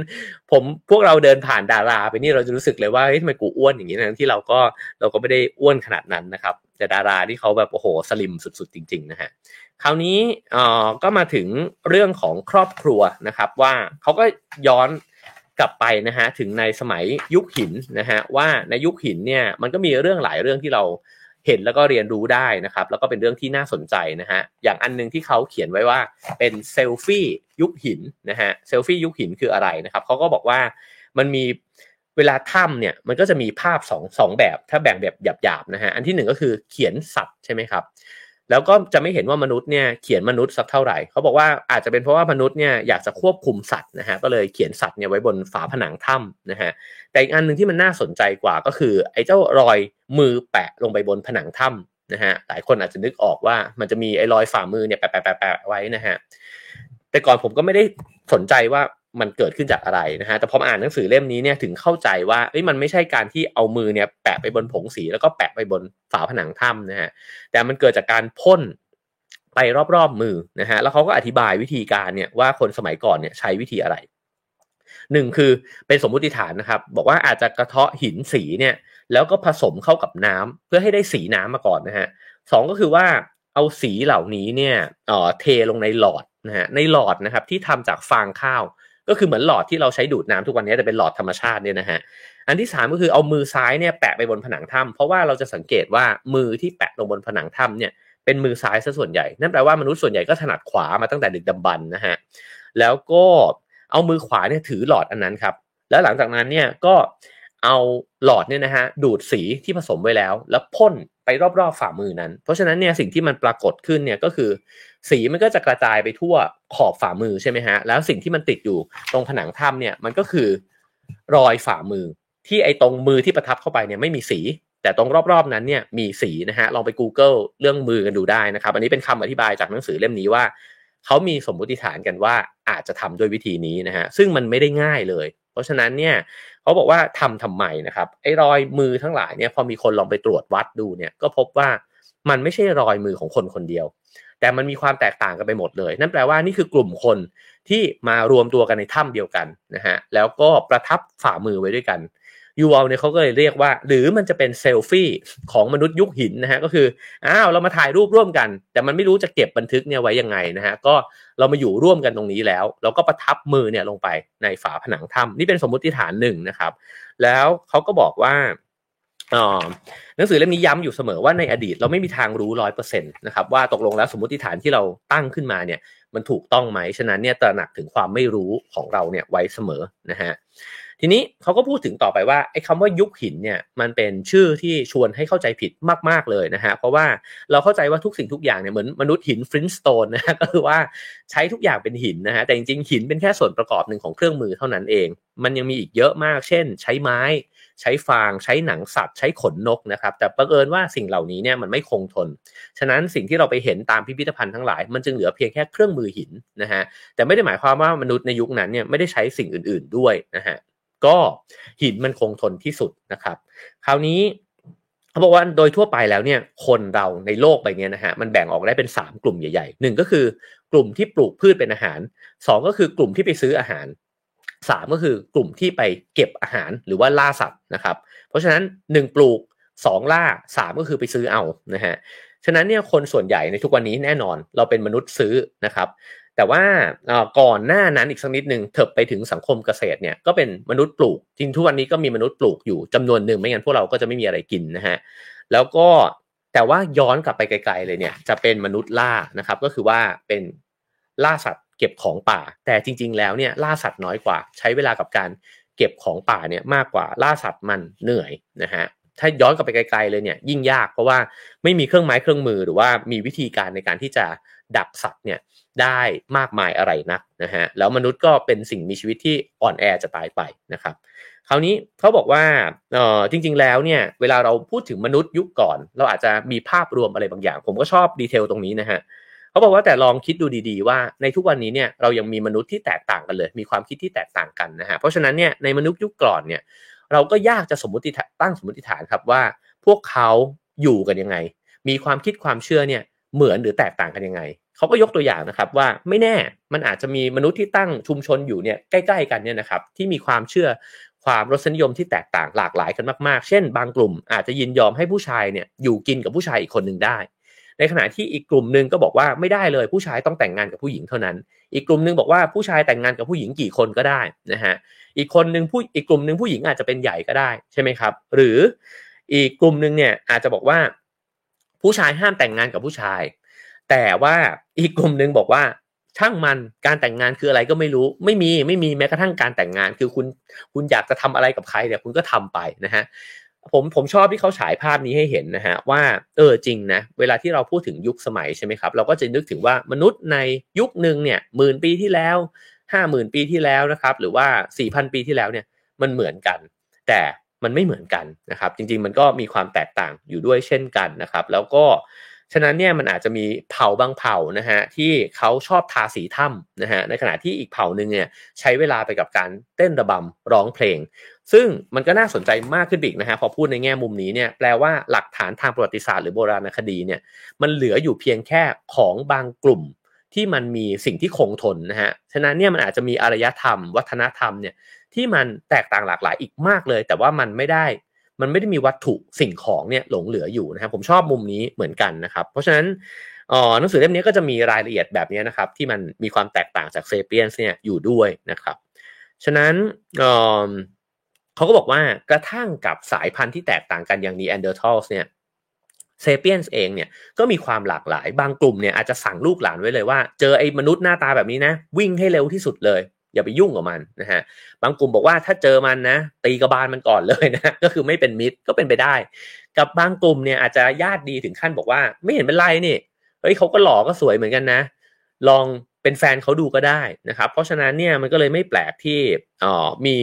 ผมพวกเราเดินผ่านดาราไปนี่เราจะรู้สึกเลยว่าเฮ้ยทำไมกูอ้วนอย่างนี้นะที่เราก็เราก็ไม่ได้อ้วนขนาดนั้นนะครับ แต่ดาราที่เขาแบบโอ้โหสลิมสุด ๆ จริง ๆ นะฮะคราวนี้เอ่อก็มาถึงเรื่องของครอบครัวนะครับ ว่าเขาก็ย้อนกลับไปนะฮะถึงในสมัยยุคหินนะฮะว่าในยุคหินเนี่ยมันก็มีเรื่องหลายเรื่องที่เรา เห็นแล้วก็เรียนรู้ได้นะครับ แล้วก็เป็นเรื่องที่น่าสนใจนะฮะอย่างอันนึงที่เขาเขียนไว้ว่าเป็นเซลฟี่ยุคหินนะฮะเซลฟี่ยุคหินคืออะไรนะครับเขาก็บอกว่ามันมีเวลาถ้ำเนี่ยมันก็จะมีภาพสองสองแบบถ้าแบ่งแบบหยาบๆนะฮะอันที่หนึ่งก็คือเขียนสัตว์ใช่ไหมครับ แล้วก็จะไม่เห็นว่ามนุษย์เนี่ยเขียนมนุษย์สักเท่าไหร่เขาบอกว่าอาจจะเป็นเพราะว่ามนุษย์เนี่ยอยากจะควบคุมสัตว์นะฮะก็เลยเขียนสัตว์เนี่ยไว้บนฝาผนังถ้ำนะฮะแต่อีกอันหนึ่งที่มันน่าสนใจกว่าก็คือ ไอ้เจ้ารอยมือแปะลงไปบนผนังถ้ำนะฮะหลายคนอาจจะนึกออกว่ามันจะมีไอ้รอยฝ่ามือเนี่ยแปะแปะแปะไว้นะฮะแต่ก่อนผมก็ไม่ได้สนใจว่า มันเกิดขึ้นจากอะไรนะฮะแต่พอมาอ่านหนังสือเล่มนี้เนี่ยถึงเข้าใจว่าเอ้ยมันไม่ใช่การที่เอามือเนี่ยแปะไปบนผงสีแล้วก็แปะไปบนฝาผนังถ้ำนะฮะแต่มันเกิดจากการพ่นไปรอบๆมือนะฮะแล้วเขาก็อธิบายวิธีการเนี่ยว่าคนสมัยก่อนเนี่ยใช้วิธีอะไรหนึ่งคือเป็นสมมุติฐานนะครับ บอกว่าอาจจะกระเทาะหินสีเนี่ยแล้วก็ผสมเข้ากับน้ำเพื่อให้ได้สีน้ำมาก่อนนะฮะสองก็คือว่าเอาสีเหล่านี้เนี่ยเอ่อเทลงในหลอดนะฮะในหลอดนะครับที่ทำจากฟางข้าว ก็คือเหมือนหลอดที่เราใช้ดูดน้ำทุกวันนี้แต่เป็นหลอดธรรมชาติเนี่ยนะฮะอันที่ 3 ก็คือเอามือซ้ายเนี่ยแปะไปบนผนังถ้ำเพราะว่าเราจะสังเกตว่ามือที่แปะลงบนผนังถ้ำเนี่ยเป็นมือซ้ายซะส่วนใหญ่นั่นแปลว่ามนุษย์ส่วนใหญ่ก็ถนัดขวามาตั้งแต่ดึกดำบรรนะฮะแล้วก็เอามือขวาเนี่ยถือหลอดอันนั้นครับแล้วหลังจากนั้นเนี่ยก็ เอาหลอดเนี่ยนะฮะดูดสีที่ผสมไว้แล้ว แล้วพ่นไปรอบๆฝ่ามือนั้น เพราะฉะนั้นเนี่ยสิ่งที่มันปรากฏขึ้นเนี่ยก็คือ สีมันก็จะกระจายไปทั่วขอบฝ่ามือใช่ไหมฮะแล้วสิ่งที่มันติดอยู่ตรงผนังถ้ำเนี่ยมันก็คือรอยฝ่ามือ ที่ไอ้ตรงมือที่ประทับเข้าไปเนี่ยไม่มีสี แต่ตรงรอบๆนั้นเนี่ยมีสีนะฮะลองไป Google เรื่องมือกันดูได้นะครับ อันนี้เป็นคำอธิบายจากหนังสือเล่มนี้ว่าเขามีสมมติฐานกันว่าอาจจะทำด้วยวิธีนี้นะฮะซึ่งมันไม่ได้ง่ายเลย ราะฉะนั้นเนี่ยเขาบอกว่าทำทำไมนะครับไอ้รอยมือทั้งหลายเนี่ยพอมีคนลองไปตรวจวัดดูเนี่ยก็พบว่ามันไม่ใช่รอยมือของคนคนเดียว แต่มันมีความแตกต่างกันไปหมดเลย นั่นแปลว่านี่คือกลุ่มคนที่มารวมตัวกันในถ้ำเดียวกันนะฮะแล้วก็ประทับฝ่ามือไว้ด้วยกัน ยูอลเนี่ยเขาก็เลยเรียกว่า หรือมันจะเป็นเซลฟี่ของมนุษย์ยุคหินนะฮะก็คืออ้าวเรามาถ่ายรูปร่วมกัน แต่มันไม่รู้จะเก็บบันทึกเนี่ยไว้ยังไงนะฮะก็เรามาอยู่ร่วมกันตรงนี้แล้ว เราก็ประทับมือเนี่ยลงไปในฝาผนังถ้ำนี่เป็นสมมติฐานหนึ่งนะครับ แล้วเขาก็บอกว่าหนังสือเล่มนี้ย้ำอยู่เสมอว่าในอดีตเราไม่มีทางรู้ร้อยเปอร์เซ็นต์นะครับว่าตกลงแล้วสมมติฐานที่เราตั้งขึ้นมาเนี่ยมันถูกต้องไหมฉะนั้นเนี่ยตระหนักถึงความไม่รู้ของเราเนี่ยไว้เสมอนะฮะ ทีนี้เขาก็พูดถึงต่อไปว่าไอ้คำว่ายุคหินเนี่ยมันเป็นชื่อที่ชวนให้เข้าใจผิดมาก ๆเลยนะฮะเพราะว่าเราเข้าใจว่าทุกสิ่งทุกอย่างเนี่ยเหมือนมนุษย์หินฟรินสโตนนะฮะก็คือว่าใช้ทุกอย่างเป็นหินนะฮะแต่จริงๆหินเป็นแค่ส่วนประกอบหนึ่งของเครื่องมือเท่านั้นเอง มันยังมีอีกเยอะมาก เช่น ใช้ไม้ใช้ฟางใช้หนังสัตว์ใช้ขนนกนะครับ แต่ประเอิญว่าสิ่งเหล่านี้เนี่ยมันไม่คงทน ฉะนั้นสิ่งที่เราไปเห็นตามพิพิธภัณฑ์ทั้งหลาย มันจึงเหลือเพียงแค่เครื่องมือหินนะฮะแต่ไม่ได้หมายความว่ามนุษย์ในยุคนั้นเนี่ยไม่ได้ใช้สิ่งอื่น ๆด้วยนะฮะ ก็หินมันคงทนที่สุดนะครับ คราวนี้เขาบอกว่าโดยทั่วไปแล้วเนี่ยคนเราในโลกใบนี้นะฮะมันแบ่งออกได้เป็น 3 กลุ่มใหญ่ๆหนึ่งก็คือกลุ่มที่ปลูกพืชเป็นอาหาร 2 ก็คือกลุ่มที่ไปซื้ออาหาร 3 ก็คือกลุ่มที่ไปเก็บอาหารหรือว่าล่าสัตว์นะครับ เพราะฉะนั้น 1 ปลูก 2 ล่า 3 ก็คือไปซื้อเอานะฮะฉะนั้นเนี่ยคนส่วนใหญ่ในทุกวันนี้แน่นอนเราเป็นมนุษย์ซื้อนะครับ แต่ว่าก่อนหน้านั้นอีกสักนิดหนึ่งเถิบไปถึงสังคมเกษตรเนี่ยก็เป็นมนุษย์ปลูกจริงทุกวันนี้ก็มีมนุษย์ปลูกอยู่จำนวนหนึ่งไม่งั้นพวกเราก็จะไม่มีอะไรกินนะฮะแล้วก็แต่ว่าย้อนกลับไปไกลๆเลยเนี่ยจะเป็นมนุษย์ล่านะครับก็คือว่าเป็นล่าสัตว์เก็บของป่า แต่จริง ๆ แล้วเนี่ยล่าสัตว์น้อยกว่า ใช้เวลากับการเก็บของป่าเนี่ยมากกว่าล่าสัตว์มันเหนื่อยนะฮะถ้าย้อนกลับไปไกลๆเลยเนี่ยยิ่งยากเพราะว่าไม่มีเครื่องไม้เครื่องมือหรือว่ามีวิธีการในการที่จะ ดักสัตว์เนี่ยได้มากมายอะไรนักนะฮะแล้วมนุษย์ก็เป็นสิ่งมีชีวิตที่อ่อนแอจะตายไปนะครับคราวนี้เขาบอกว่าเออจริง ๆ แล้วเนี่ยเวลาเราพูดถึงมนุษย์ยุคก่อน เราอาจจะมีภาพรวมอะไรบางอย่าง ผมก็ชอบดีเทลตรงนี้นะฮะเขาบอกว่าแต่ลองคิดดูดีๆ ว่าในทุกวันนี้เนี่ยเรายังมีมนุษย์ที่แตกต่างกันเลย มีความคิดที่แตกต่างกันนะฮะเพราะฉะนั้นเนี่ยในมนุษย์ยุคก่อนเนี่ยเราก็ยากจะสมมติตั้งสมมติฐานครับว่า พวกเขาอยู่กันยังไง มีความคิดความเชื่อเนี่ย เหมือนหรือแตกต่างกันยังไงเขาก็ยกตัวอย่างนะครับว่าไม่แน่มันอาจจะมีมนุษย์ที่ตั้งชุมชนอยู่เนี่ยใกล้ๆกันเนี่ยนะครับที่มีความเชื่อความรสนิยมที่แตกต่างหลากหลายกันมากๆ เช่น บางกลุ่มอาจจะยินยอมให้ผู้ชายเนี่ยอยู่กินกับผู้ชายอีกคนหนึ่งได้ ในขณะที่อีกกลุ่มหนึ่งก็บอกว่าไม่ได้เลยผู้ชายต้องแต่งงานกับผู้หญิงเท่านั้น อีกกลุ่มหนึ่งบอกว่าผู้ชายแต่งงานกับผู้หญิงกี่คนก็ได้นะฮะอีกคนหนึ่งผู้อีกกลุ่มหนึ่งผู้หญิงอาจจะเป็นใหญ่ก็ได้ใช่ไหมครับ หรืออีกกลุ่มหนึ่งเนี่ยอาจจะบอกว่า ผู้ชายห้ามแต่งงานกับผู้ชาย แต่ว่าอีกกลุ่มหนึ่งบอกว่า ช่างมันการแต่งงานคืออะไรก็ไม่รู้ ไม่มีไม่มีแม้กระทั่งการแต่งงาน คือคุณคุณอยากจะทำอะไรกับใครเนี่ยคุณก็ทำไปนะฮะผมผมชอบที่เขาฉายภาพนี้ให้เห็นนะฮะว่าเออจริงนะเวลาที่เราพูดถึงยุคสมัยใช่ไหมครับ เราก็จะนึกถึงว่ามนุษย์ในยุคหนึ่งเนี่ยหมื่นปีที่แล้วห้าหมื่นปีที่แล้วนะครับ หรือว่าสี่พันปีที่แล้วเนี่ยมันเหมือนกัน แต่ มันไม่เหมือนกันนะครับ จริง ๆ มันก็มีความแตกต่างอยู่ด้วยเช่นกันนะครับ แล้วก็ฉะนั้นเนี่ยมันอาจจะมีเผ่าบางเผ่านะฮะที่เขาชอบทาสีถ้ำนะฮะในขณะที่อีกเผ่าหนึ่งเนี่ยใช้เวลาไปกับการเต้นระบำร้องเพลง ซึ่งมันก็น่าสนใจมากขึ้นอีกนะฮะพอพูดในแง่มุมนี้เนี่ยแปลว่าหลักฐานทางประวัติศาสตร์หรือโบราณคดีเนี่ยมันเหลืออยู่เพียงแค่ของบางกลุ่มที่มันมีสิ่งที่คงทนนะฮะฉะนั้นเนี่ยมันอาจจะมีอารยธรรม วัฒนธรรมเนี่ย ที่มันแตกต่างหลากหลายอีกมากเลย แต่ว่ามันไม่ได้ มันไม่ได้มีวัตถุสิ่งของเนี่ยหลงเหลืออยู่นะครับ ผมชอบมุมนี้เหมือนกันนะครับ เพราะฉะนั้นหนังสือเล่มนี้ก็จะมีรายละเอียดแบบนี้นะครับ ที่มันมีความแตกต่างจากเซเปียนเนี่ยอยู่ด้วยนะครับ ฉะนั้นเขาก็บอกว่ากระทั่งกับสายพันธุ์ที่แตกต่างกันอย่างนีแอนเดอร์ทัลส์เนี่ยเซเปียนเองเนี่ยก็มีความหลากหลายบางกลุ่มเนี่ยอาจจะสั่งลูกหลานไว้เลยว่า เจอไอ้มนุษย์หน้าตาแบบนี้นะ วิ่งให้เร็วที่สุดเลย อย่าไปยุ่งกับมันนะฮะบางกลุ่มบอกว่าถ้าเจอมันนะ ตีกระบาลมันก่อนเลยนะก็คือไม่เป็นมิตรก็เป็นไปได้ กับบางกลุ่มเนี่ยอาจจะญาติดีถึงขั้นบอกว่า ไม่เห็นเป็นไรนี่เฮ้ยเขาก็หล่อก็สวยเหมือนกันนะ ลองเป็นแฟนเขาดูก็ได้นะครับ เพราะฉะนั้นเนี่ยมันก็เลยไม่แปลกที่อ๋อมี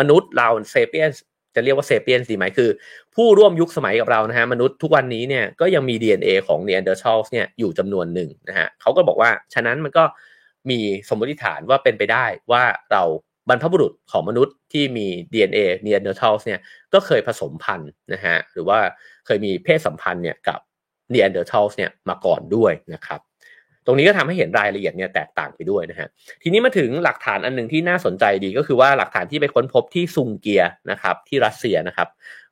มนุษย์เราเซเปียนจะเรียกว่าเซเปียนส์ใช่ไหมคือ ผู้ร่วมยุคสมัยกับเรานะฮะมนุษย์ทุกวันนี้เนี่ยก็ยังมี DNA ของเน a นเดอร์ชัลส์เนี่ยอยู่จำนวนหนึ่งนะฮะเขาก็บอกว่าฉะนั้นมันก็ มีสมมติฐานว่าเป็นไปได้ว่าเราบรรพบุรุษของมนุษย์ที่มี DNA นีแอนเดอร์ทัลเนี่ยก็เคยผสมพันธุ์นะฮะหรือว่าเคยมีเพศสัมพันธ์เนี่ยกับนีแอนเดอร์ทัลเนี่ยมาก่อนด้วยนะครับตรงนี้ก็ทำให้เห็นรายละเอียดเนี่ยแตกต่างไปด้วยนะฮะทีนี้มาถึงหลักฐานอันหนึ่งที่น่าสนใจดีก็คือว่าหลักฐานที่ไปค้นพบที่ซุงเกียนะครับที่รัสเซียนะครับ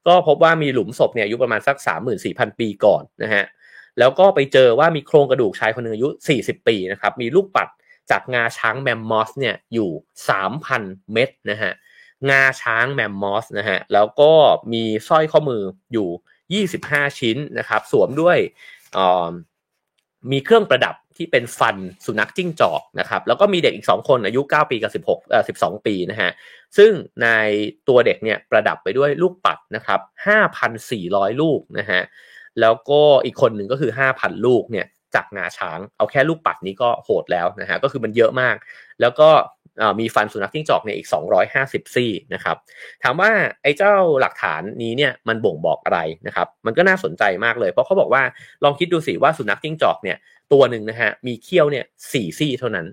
ก็พบว่ามีหลุมศพเนี่ยอายุประมาณสัก 34,000 ปีก่อนนะฮะแล้วก็ไปเจอว่ามีโครงกระดูกชายคนหนึ่งอายุ 40 ปีนะครับมีลูกปัด จากงาช้างแมมมอสเนี่ยอยู่ 3,000 เม็ดนะฮะงาช้างแมมมอสนะฮะแล้วก็มีสร้อยข้อมืออยู่ 25 ชิ้นนะครับ สวมด้วยมีเครื่องประดับที่เป็นฟันสุนัขจิ้งจอกนะครับ แล้วก็มีเด็กอีก 2 คนอายุ 9 ปีกับ 16เอ่อ12 ปีนะฮะซึ่งในตัวเด็กเนี่ยประดับไปด้วยลูกปัดนะครับ 5,400 ลูกนะฮะแล้วก็อีกคนหนึ่งก็คือ 5,000 ลูกเนี่ย จากงาช้าง เอาแค่ลูกปัดนี้ก็โหดแล้วนะฮะก็คือมันเยอะมาก แล้วก็มีฟันสุนัขจิ้งจอกเนี่ยอีก 250 ซี่นะครับถามว่าไอ้เจ้าหลักฐานนี้เนี่ยมันบ่งบอกอะไรนะครับมันก็น่าสนใจมากเลย เพราะเขาบอกว่าลองคิดดูสิว่าสุนัขจิ้งจอกเนี่ยตัวหนึ่งนะฮะมีเขี้ยวเนี่ยสี่ซี่เท่านั้น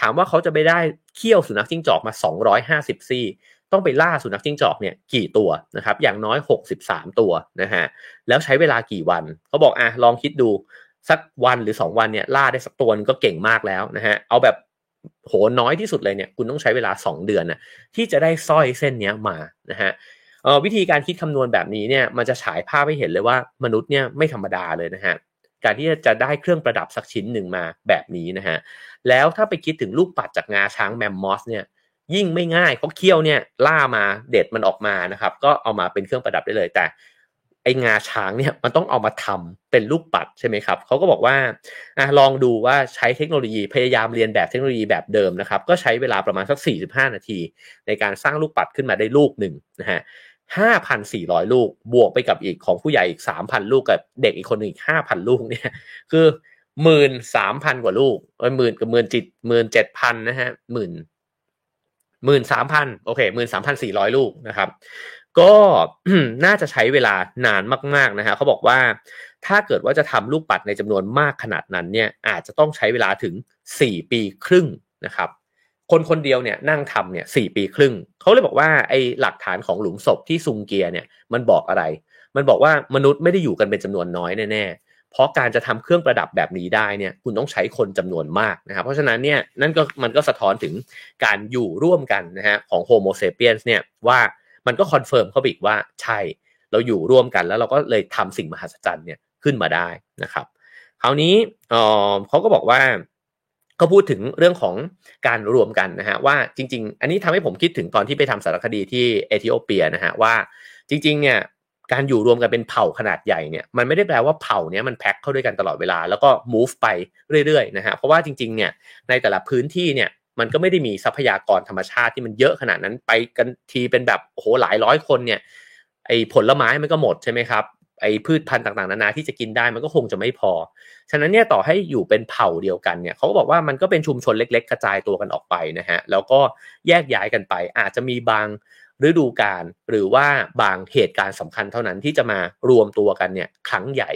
ถามว่าเขาจะไปได้เขี้ยวสุนัขจิ้งจอกมา 250 ซี่ ต้องไปล่าสุนัขจิ้งจอกเนี่ยกี่ตัวนะครับอย่างน้อย 63 ตัวนะฮะแล้วใช้เวลากี่วันเขาบอกอะลองคิดดู สักวันหรือ 2 วันเนี่ยล่าได้สักตัวนึงก็เก่งมากแล้วนะฮะเอาแบบโหน้อยที่สุดเลยเนี่ยคุณต้องใช้เวลา 2 เดือนนะที่จะได้สร้อยเส้นนี้มานะฮะวิธีการคิดคำนวณแบบนี้เนี่ยมันจะฉายภาพให้เห็นเลยว่ามนุษย์เนี่ยไม่ธรรมดาเลยนะฮะการที่จะได้เครื่องประดับสักชิ้นหนึ่งมาแบบนี้นะฮะแล้วถ้าไปคิดถึงลูกปัดจากงาช้างแมมมอสเนี่ยยิ่งไม่ง่ายเพราเคี้ยวเนี่ยล่ามาเด็ดมันออกมานะครับก็เอามาเป็นเครื่องประดับได้เลยแต่ ไองาช้างเนี่ยมันต้องเอามาทำเป็นลูกปัดใช่ไหมครับเขาก็บอกว่าอะลองดูว่าใช้เทคโนโลยีพยายามเรียนแบบเทคโนโลยีแบบเดิมนะครับ ก็ใช้เวลาประมาณสัก 45 นาที ในการสร้างลูกปัดขึ้นมาได้ลูกหนึ่งนะฮะ5,400 ลูกบวกไปกับอีกของผู้ใหญ่อีก 3,000 ลูกกับเด็กอีกคนหนึ่งอีก 5,000 ลูกเนี่ยคือหมื่นสามพันกว่าลูกเอ้ยหมื่นกับหมื่นจิตหมื่นเจ็ดพันนะฮะหมื่นหมื่นสามพันโอเคหมื่นสามพันสี่ร้อยลูกนะครับ ก็น่าจะใช้เวลานานมากๆนะฮะเขาบอกว่าถ้าเกิดว่าจะทำลูกปัดในจำนวนมากขนาดนั้นเนี่ยอาจจะต้องใช้เวลาถึง 4 ปีครึ่งนะครับคนคนเดียวเนี่ยนั่งทำเนี่ยสปีครึ่ง เขาเลยบอกว่าไอ้หลักฐานของหลุมศพที่ซุงเกียเนี่ยมันบอกอะไร มันบอกว่ามนุษย์ไม่ได้อยู่กันเป็นจำนวนน้อยแน่ๆ เพราะการจะทำเครื่องประดับแบบนี้ได้เนี่ยคุณต้องใช้คนจำนวนมากนะครับ เพราะฉะนั้นเนี่ยนั่นก็มันก็สะท้อนถึงการอยู่ร่วมกันนะฮะของโฮโมเซเปียนส์เนี่ยว่า มันก็ confirm เขาอีกว่าใช่เราอยู่ร่วมกันแล้วเราก็เลยทำสิ่งมหัศจรรย์เนี่ยขึ้นมาได้นะครับ คราวนี้เขาก็บอกว่าก็พูดถึงเรื่องของการรวมกันนะฮะว่าจริง ๆ อันนี้ทำให้ผมคิดถึงตอนที่ไปทำสารคดีที่เอธิโอเปียนะฮะว่าจริงๆเนี่ยการอยู่รวมกันเป็นเผ่าขนาดใหญ่เนี่ยมันไม่ได้แปลว่าเผ่าเนี้ยมันแพ็คเข้าด้วยกันตลอดเวลาแล้วก็ move ไปเรื่อยๆนะฮะเพราะว่าจริงๆเนี่ยในแต่ละพื้นที่เนี่ย มันก็ไม่ได้มีทรัพยากรธรรมชาติที่มันเยอะขนาดนั้นไปกันทีเป็นแบบโอ้โหหลายร้อยคนเนี่ยไอ้ผลไม้มันก็หมดใช่ไหมครับไอ้พืชพันธุ์ต่างๆนานาที่จะกินได้มันก็คงจะไม่พอ ฉะนั้นเนี่ยต่อให้อยู่เป็นเผ่าเดียวกันเนี่ยเขาก็บอกว่ามันก็เป็นชุมชนเล็ก ๆ กระจายตัวกันออกไปนะฮะแล้วก็แยกย้ายกันไป อาจจะมีบางฤดูกาลหรือว่าบางเหตุการณ์สำคัญเท่านั้นที่จะมารวมตัวกันเนี่ยครั้งใหญ่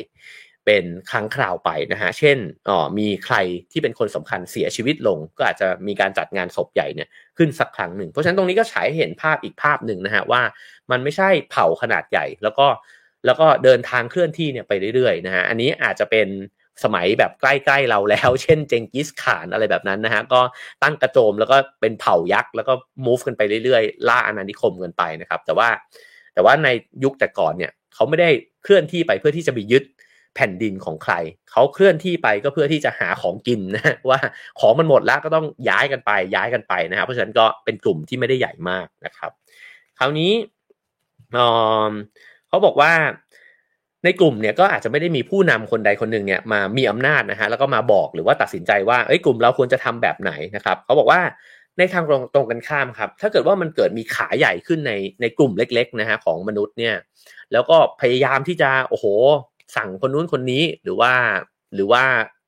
เป็นครั้งคราวไปนะฮะ เช่นอ๋อมีใครที่เป็นคนสำคัญเสียชีวิตลง ก็อาจจะมีการจัดงานศพใหญ่เนี่ยขึ้นสักครั้งหนึ่ง เพราะฉะนั้นตรงนี้ก็ฉายเห็นภาพอีกภาพหนึ่งนะฮะว่ามันไม่ใช่เผ่าขนาดใหญ่ แล้วก็แล้วก็เดินทางเคลื่อนที่เนี่ยไปเรื่อยๆนะฮะ อันนี้อาจจะเป็นสมัยแบบใกล้ๆเราแล้ว เช่นเจงกิสข่านอะไรแบบนั้นนะฮะ ก็ตั้งกระโจมแล้วก็เป็นเผ่ายักษ์แล้วก็ move กันไปเรื่อยๆ ล่าอาณานิคมกันไปนะครับ แต่ว่าแต่ว่าในยุคแต่ก่อนเนี่ยเขาไม่ได้เคลื่อนที่ไปเพื่อที่จะไปยึด แผ่นดินของใคร เขาเคลื่อนที่ไปก็เพื่อที่จะหาของกินนะว่าของมันหมดแล้วก็ต้องย้ายกันไปย้ายกันไปนะครับเพราะฉะนั้นก็เป็นกลุ่มที่ไม่ได้ใหญ่มากนะครับ คราวนี้เขาบอกว่าในกลุ่มเนี่ยก็อาจจะไม่ได้มีผู้นำคนใดคนหนึ่งเนี่ยมามีอำนาจนะฮะแล้วก็มาบอกหรือว่าตัดสินใจว่าเอ้ยกลุ่มเราควรจะทำแบบไหนนะครับเขาบอกว่าในทางตรงตรงกันข้ามครับ ถ้าเกิดว่ามันเกิดมีขาใหญ่ขึ้นในในกลุ่มเล็กๆนะฮะของมนุษย์เนี่ย แล้วก็พยายามที่จะโอ้โห สั่งคนนู้นคนนี้หรือว่าหรือว่า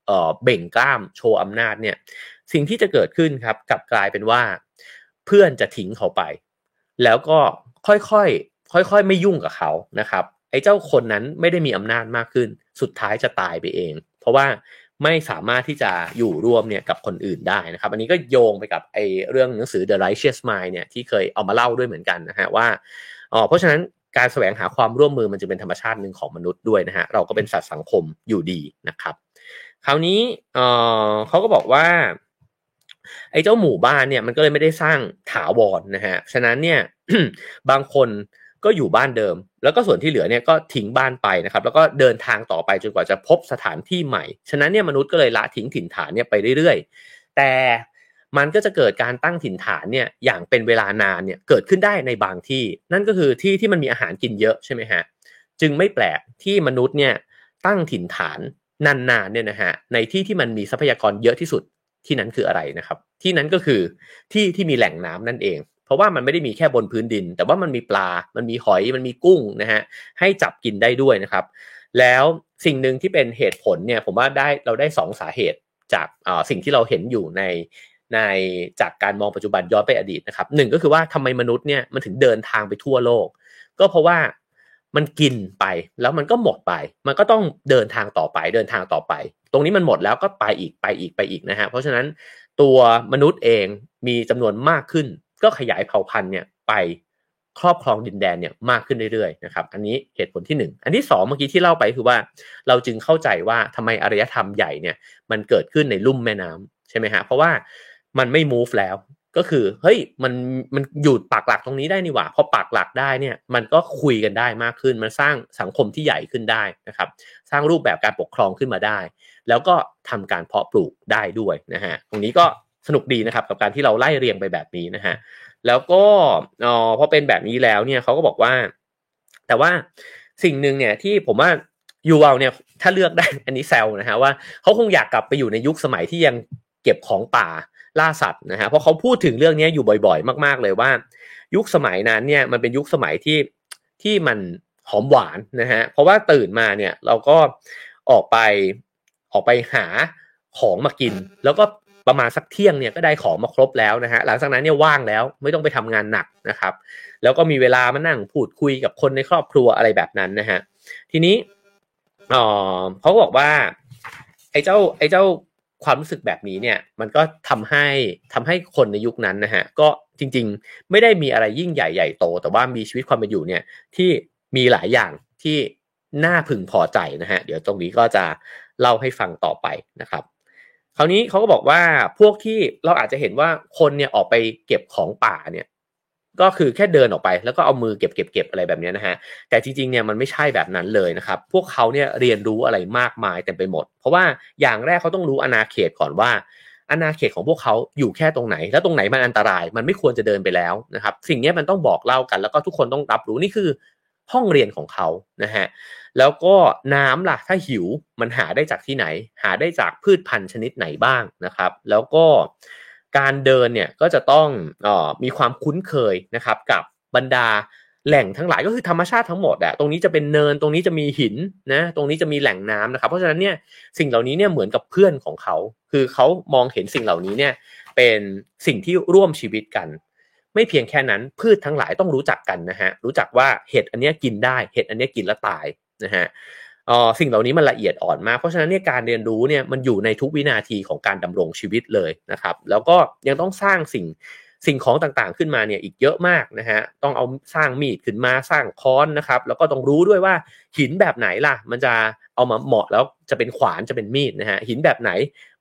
เออเบ่งกล้ามโชว์อำนาจเนี่ยสิ่งที่จะเกิดขึ้นครับกลับกลายเป็นว่า เพื่อนจะทิ้งเขาไป แล้วก็ค่อยๆค่อยๆไม่ยุ่งกับเขานะครับไอ้เจ้าคนนั้นไม่ได้มีอำนาจมากขึ้น สุดท้ายจะตายไปเอง เพราะว่าไม่สามารถที่จะอยู่ร่วมเนี่ยกับคนอื่นได้นะครับ อันนี้ก็โยงไปกับไอ้เรื่องหนังสือ The Righteous Mind เนี่ยที่เคยเอามาเล่าด้วยเหมือนกันนะฮะว่าอ๋อเพราะฉะนั้น การแสวงหาความร่วมมือมันจะเป็นธรรมชาติหนึ่งของมนุษย์ด้วยนะฮะเราก็เป็นสัตว์สังคมอยู่ดีนะครับ คราวนี้เออเขาก็บอกว่าไอ้เจ้าหมู่บ้านเนี่ยมันก็เลยไม่ได้สร้างถาวรนนะฮะฉะนั้นเนี่ยบางคนก็อยู่บ้านเดิม แล้วก็ส่วนที่เหลือเนี่ยก็ทิ้งบ้านไปนะครับ แล้วก็เดินทางต่อไปจนกว่าจะพบสถานที่ใหม่ ฉะนั้นเนี่ยมนุษย์ก็เลยละทิ้งถิ่นฐานเนี่ยไปเรื่อยๆ แต่ มันก็จะเกิดการตั้งถิ่นฐานเนี่ยอย่างเป็นเวลานานเนี่ยเกิดขึ้นได้ในบางที่ นั่นก็คือที่ที่มันมีอาหารกินเยอะใช่ไหมฮะจึงไม่แปลกที่มนุษย์เนี่ยตั้งถิ่นฐานนานๆเนี่ยนะฮะในที่ที่มันมีทรัพยากรเยอะที่สุดที่นั้นคืออะไรนะครับ ที่นั้นก็คือที่ที่มีแหล่งน้ำนั่นเอง เพราะว่ามันไม่ได้มีแค่บนพื้นดิน แต่ว่ามันมีปลา มันมีหอยมันมีกุ้งนะฮะให้จับกินได้ด้วยนะครับ แล้วสิ่งหนึ่งที่เป็นเหตุผลเนี่ยผมว่าได้เราได้สองสาเหตุจากสิ่งที่เราเห็นอยู่ใน ในจากการมองปัจจุบันย้อนไปอดีตนะครับหนึ่งก็คือว่าทำไมมนุษย์เนี่ยมันถึงเดินทางไปทั่วโลก ก็เพราะว่ามันกินไปแล้วมันก็หมดไป มันก็ต้องเดินทางต่อไปเดินทางต่อไป ตรงนี้มันหมดแล้วก็ไปอีกไปอีกไปอีกนะฮะเพราะฉะนั้นตัวมนุษย์เองมีจำนวนมากขึ้น ก็ขยายเผ่าพันธุ์เนี่ยไปครอบครองดินแดนเนี่ยมากขึ้นเรื่อยๆนะครับอันนี้เหตุผลที่ 1 อันที่ 2 เมื่อกี้ที่เล่าไปคือว่าเราจึงเข้าใจว่าทำไมอารยธรรมใหญ่เนี่ยมันเกิดขึ้นในลุ่มแม่น้ำใช่ไหมฮะเพราะว่า มันไม่ move แล้ว ก็คือเฮ้ยมันมันอยู่ปากหลักตรงนี้ได้นี่หว่าพอปากหลักได้เนี่ยมันก็คุยกันได้มากขึ้น มันสร้างสังคมที่ใหญ่ขึ้นได้นะครับสร้างรูปแบบการปกครองขึ้นมาได้ แล้วก็ทำการเพาะปลูกได้ด้วยนะฮะตรงนี้ก็สนุกดีนะครับกับการที่เราไล่เรียงไปแบบนี้นะฮะแล้วก็อ๋อพอเป็นแบบนี้แล้วเนี่ยเขาก็บอกว่า แต่ว่าสิ่งหนึ่งเนี่ยที่ผมว่ายูเวาเนี่ยถ้าเลือกได้อันนี้แซวนะฮะว่าเขาคงอยากกลับไปอยู่ในยุคสมัยที่ยังเก็บของป่า ล่าสัตว์นะฮะเพราะเขาพูดถึงเรื่องนี้อยู่บ่อย ๆ มากๆเลยว่า ยุคสมัยนั้นเนี่ยมันเป็นยุคสมัยที่ที่มันหอมหวานนะฮะเพราะว่าตื่นมาเนี่ยเราก็ออกไปออกไปหาของมากิน แล้วก็ประมาณสักเที่ยงเนี่ยก็ได้ของมาครบแล้วนะฮะหลังจากนั้นเนี่ยว่างแล้วไม่ต้องไปทำงานหนักนะครับ แล้วก็มีเวลามานั่งพูดคุยกับคนในครอบครัวอะไรแบบนั้นนะฮะทีนี้อ๋อเขาบอกว่าไอ้เจ้าไอ้เจ้า ความรู้สึกแบบนี้เนี่ยมันก็ทำให้ทำให้คนในยุคนั้นนะฮะก็จริงๆ ไม่ได้มีอะไรยิ่งใหญ่ใหญ่โต แต่ว่ามีชีวิตความเป็นอยู่เนี่ยที่มีหลายอย่างที่น่าพึงพอใจนะฮะเดี๋ยวตรงนี้ก็จะเล่าให้ฟังต่อไปนะครับ คราวนี้เขาก็บอกว่าพวกที่เราอาจจะเห็นว่าคนเนี่ยออกไปเก็บของป่าเนี่ย ก็คือแค่เดินออกไป แล้วก็เอามือเก็บเก็บเก็บอะไรแบบนี้นะฮะแต่จริงๆเนี่ยมันไม่ใช่แบบนั้นเลยนะครับ พวกเขาเนี่ยเรียนรู้อะไรมากมายเต็มไปหมด เพราะว่าอย่างแรกเขาต้องรู้อนาเขตก่อนว่าอาณาเขตของพวกเขาอยู่แค่ตรงไหน แล้วตรงไหนมันอันตราย มันไม่ควรจะเดินไปแล้วนะครับ สิ่งนี้มันต้องบอกเล่ากัน แล้วก็ทุกคนต้องรับรู้นี่คือห้องเรียนของเขานะฮะแล้วก็น้ำล่ะถ้าหิวมันหาได้จากที่ไหน หาได้จากพืชพันธุ์ชนิดไหนบ้างนะครับ แล้วก็ การเดินเนี่ยก็จะต้องออมีความคุ้นเคยนะครับกับบรรดาแหล่งทั้งหลายก็คือธรรมชาติทั้งหมดอะตรงนี้จะเป็นเนินตรงนี้จะมีหินนะตรงนี้จะมีแหล่งน้ำนะครับ เพราะฉะนั้นเนี่ยสิ่งเหล่านี้เนี่ยเหมือนกับเพื่อนของเขา คือเขามองเห็นสิ่งเหล่านี้เนี่ยเป็นสิ่งที่ร่วมชีวิตกัน ไม่เพียงแค่นั้นพืชทั้งหลายต้องรู้จักกันนะฮะรู้จักว่าเห็ดอันนี้กินได้เห็ดอันนี้กินแล้วตายนะฮะ ออสิ่งเหล่านี้มันละเอียดอ่อนมากเพราะฉะนั้นเนี่ยการเรียนรู้เนี่ยมันอยู่ในทุกวินาทีของการดำรงชีวิตเลยนะครับ แล้วก็ยังต้องสร้างสิ่ง สิ่งของต่างๆขึ้นมาเนี่ยอีกเยอะมากนะฮะต้องเอาสร้างมีดขึ้นมาสร้างค้อนนะครับ แล้วก็ต้องรู้ด้วยว่าหินแบบไหนล่ะ มันจะเอามาเหมาะแล้วจะเป็นขวานจะเป็นมีดนะฮะหินแบบไหน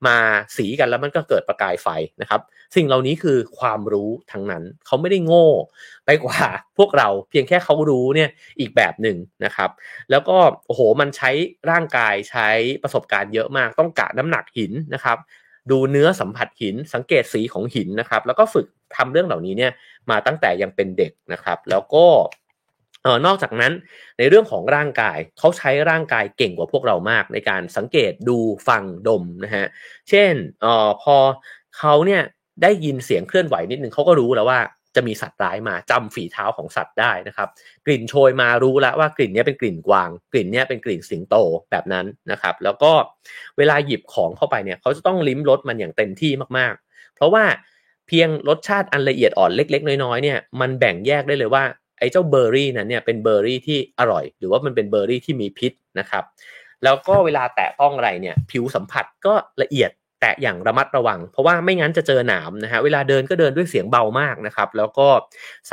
มาสีกันแล้วมันก็เกิดประกายไฟนะครับ สิ่งเหล่านี้คือความรู้ทั้งนั้นเขาไม่ได้โง่ไปกว่าพวกเราเพียงแค่เขารู้เนี่ยอีกแบบหนึ่งนะครับ แล้วก็โอ้โหมันใช้ร่างกายใช้ประสบการณ์เยอะมาก ต้องกะน้ำหนักหินนะครับ ดูเนื้อสัมผัสหิน สังเกตสีของหินนะครับ แล้วก็ฝึกทำเรื่องเหล่านี้เนี่ยมาตั้งแต่ยังเป็นเด็กนะครับ แล้วก็เออนอกจากนั้นในเรื่องของร่างกายเขาใช้ร่างกายเก่งกว่าพวกเรามากในการสังเกตดูฟังดมนะฮะเช่นเออพอเขาเนี่ยได้ยินเสียงเคลื่อนไหวนิดนึงเขาก็รู้แล้วว่า จะมีสัตว์ร้ายมาจำฝีเท้าของสัตว์ได้นะครับ กลิ่นโชยมารู้แล้วว่ากลิ่นนี้เป็นกลิ่นกวาง กลิ่นนี้เป็นกลิ่นสิงโตแบบนั้นนะครับ แล้วก็เวลาหยิบของเข้าไปเนี่ยเขาจะต้องลิ้มรสมันอย่างเต็มที่มากๆ เพราะว่าเพียงรสชาติอันละเอียดอ่อนเล็ก ๆ น้อยๆเนี่ยมันแบ่งแยกได้เลยว่าไอ้เจ้าเบอร์รี่นั้นเนี่ยเป็นเบอร์รี่ที่อร่อย หรือว่ามันเป็นเบอร์รี่ที่มีพิษนะครับ แล้วก็เวลาแตะต้องอะไรเนี่ยผิวสัมผัสก็ละเอียด แตะอย่างระมัดระวัง เพราะว่าไม่งั้นจะเจอหนามนะฮะเวลาเดินก็เดินด้วยเสียงเบามากนะครับ แล้วก็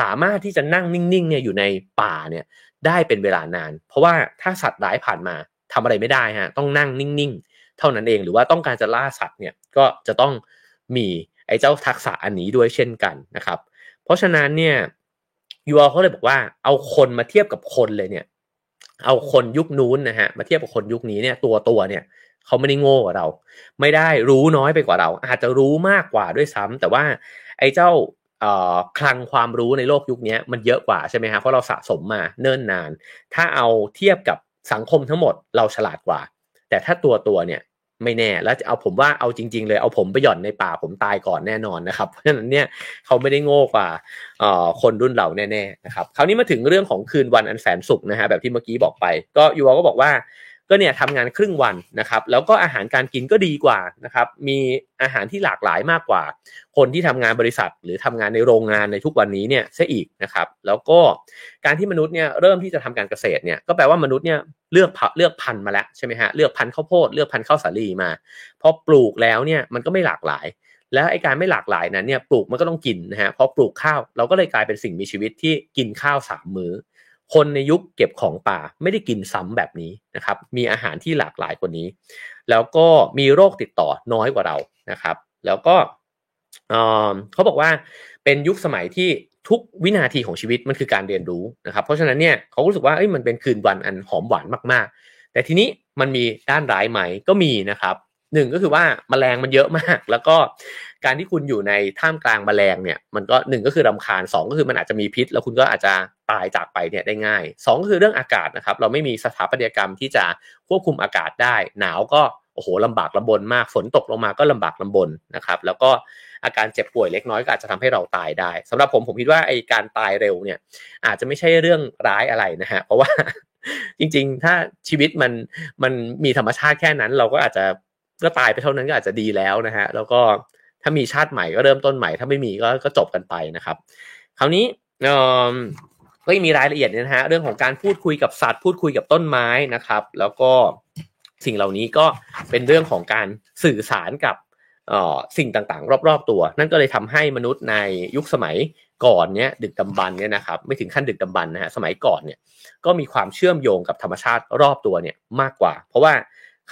สามารถที่จะนั่งนิ่งๆเนี่ยอยู่ในป่าเนี่ยได้เป็นเวลานาน เพราะว่าถ้าสัตว์ร้ายผ่านมาทำอะไรไม่ได้ฮะต้องนั่งนิ่งๆ เท่านั้นเองหรือว่าต้องการจะล่าสัตว์เนี่ยก็จะต้องมีไอ้เจ้าทักษะอันนี้ด้วยเช่นกันนะครับ เพราะฉะนั้นเนี่ยยูอเขาเลยบอกว่าเอาคนมาเทียบกับคนเลยเนี่ยเอาคนยุคนู้นนะฮะมาเทียบกับคนยุคนี้เนี่ยตัวตัวเนี่ย เขาไม่ได้โง่กว่าเรา ไม่ได้รู้น้อยไปกว่าเรา อาจจะรู้มากกว่าด้วยซ้ำแต่ว่าไอ้เจ้าคลังความรู้ในโลกยุคนี้มันเยอะกว่าใช่ไหมฮะเพราะเราสะสมมาเนิ่นนาน ถ้าเอาเทียบกับสังคมทั้งหมดเราฉลาดกว่า แต่ถ้าตัวตัวเนี่ยไม่แน่แล้วจะเอาผมว่าเอาจริง ๆ เลยเอาผมไปหย่อนในป่าผมตายก่อนแน่นอนนะครับเพราะฉะนั้นเนี่ยเขาไม่ได้โง่กว่าคนรุ่นเราแน่ๆนะครับคราวนี้มาถึงเรื่องของคืนวันอันแสนสุขนะฮะแบบที่เมื่อกี้บอกไป ก็ยูวก็บอกว่า ก็เนี่ยทำงานครึ่งวันนะครับแล้วก็อาหารการกินก็ดีกว่านะครับมีอาหารที่หลากหลายมากกว่า คนที่ทำงานบริษัท หรือทำงานในโรงงานในทุกวันนี้เนี่ยซะอีกนะครับแล้วก็การที่มนุษย์เนี่ยเริ่มที่จะทำการเกษตรเนี่ยก็แปลว่ามนุษย์เนี่ยเลือกเลือกพันธุ์มาแล้วใช่ไหมฮะเลือกพันธุ์ข้าวโพดเลือกพันธุ์ข้าวสาลีมาพอปลูกแล้วเนี่ยมันก็ไม่หลากหลาย แล้วไอ้การไม่หลากหลายนั้นเนี่ยปลูกมันก็ต้องกินนะฮะพอปลูกข้าวเราก็เลยกลายเป็นสิ่งมีชีวิตที่กินข้าวสามมื้อ คนในยุคเก็บของป่าไม่ได้กินซ้ำแบบนี้นะครับ มีอาหารที่หลากหลายกว่านี้ แล้วก็มีโรคติดต่อน้อยกว่าเรานะครับ แล้วก็เขาบอกว่าเป็นยุคสมัยที่ทุกวินาทีของชีวิตมันคือการเรียนรู้นะครับ เพราะฉะนั้นเนี่ยเขารู้สึกว่ามันเป็นคืนวันอันหอมหวานมากๆ แต่ทีนี้มันมีด้านร้ายไหมก็มีนะครับ หนึ่งก็คือว่าแมลงมันเยอะมาก แล้วก็การที่คุณอยู่ในท่ามกลางแมลงเนี่ย มันก็หนึ่งก็คือรำคาญสองก็คือมันอาจจะมีพิษ แล้วคุณก็อาจจะตายจากไปเนี่ยได้ง่ายสองก็คือเรื่องอากาศนะครับ เราไม่มีสถาปัตยกรรมที่จะควบคุมอากาศได้ หนาวก็โอ้โหลำบากลำบนมากฝนตกลงมาก็ลำบากลำบนนะครับ แล้วก็อาการเจ็บป่วยเล็กน้อยก็อาจจะทำให้เราตายได้สำหรับผมผมคิดว่าไอการตายเร็วเนี่ย อาจจะไม่ใช่เรื่องร้ายอะไรนะฮะเพราะว่าจริง ๆ ถ้าชีวิตมันมันมีธรรมชาติแค่นั้น เราก็อาจจะ ก็ตายไปเท่านั้นก็อาจจะดีแล้วนะฮะแล้วก็ถ้ามีชาติใหม่ก็เริ่มต้นใหม่ ถ้าไม่มีก็ก็จบกันไปนะครับ คราวนี้ก็มีรายละเอียดนะฮะเรื่องของการพูดคุยกับสัตว์ พูดคุยกับต้นไม้นะครับ แล้วก็สิ่งเหล่านี้ก็เป็นเรื่องของการสื่อสารกับสิ่งต่างๆ รอบๆตัว นั่นก็เลยทำให้มนุษย์ในยุคสมัยก่อนเนี้ยดึกดำบันเนี่ยนะครับไม่ถึงขั้นดึกดำบันนะฮะสมัยก่อนเนี่ยก็มีความเชื่อมโยงกับธรรมชาติรอบตัวเนี่ยมากกว่า เพราะว่า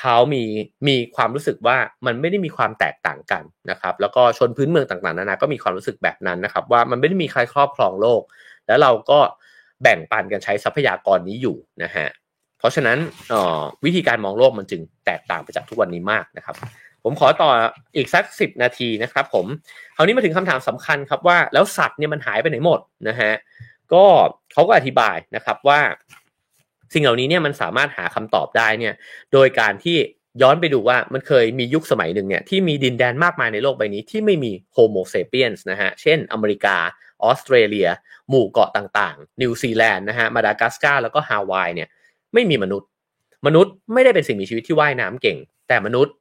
เขามีมีความรู้สึกว่ามันไม่ได้มีความแตกต่างกันนะครับ แล้วก็ชนพื้นเมืองต่างๆนานาก็มีความรู้สึกแบบนั้นนะครับ ว่ามันไม่ได้มีใครครอบครองโลก แล้วเราก็แบ่งปันกันใช้ทรัพยากรนี้อยู่นะฮะเพราะฉะนั้นวิธีการมองโลกมันจึงแตกต่างไปจากทุกวันนี้มากนะครับ ผมขอต่ออีกสักสิบนาทีนะครับ ผมคราวนี้มาถึงคำถามสำคัญครับว่าแล้วสัตว์เนี่ยมันหายไปไหนหมดนะฮะก็เขาก็อธิบายนะครับว่า สิ่งเหล่านี้เนี่ยมันสามารถหาคำตอบได้เนี่ย โดยการที่ย้อนไปดูว่ามันเคยมียุคสมัยหนึ่งเนี่ยที่มีดินแดนมากมายในโลกใบนี้ที่ไม่มีโฮโมเซเปียนส์นะฮะ เช่น อเมริกา ออสเตรเลีย หมู่เกาะต่างๆ นิวซีแลนด์นะฮะ มาดากัสการ์แล้วก็ฮาวายเนี่ยไม่มีมนุษย์ มนุษย์ไม่ได้เป็นสิ่งมีชีวิตที่ว่ายน้ำเก่ง แต่มนุษย์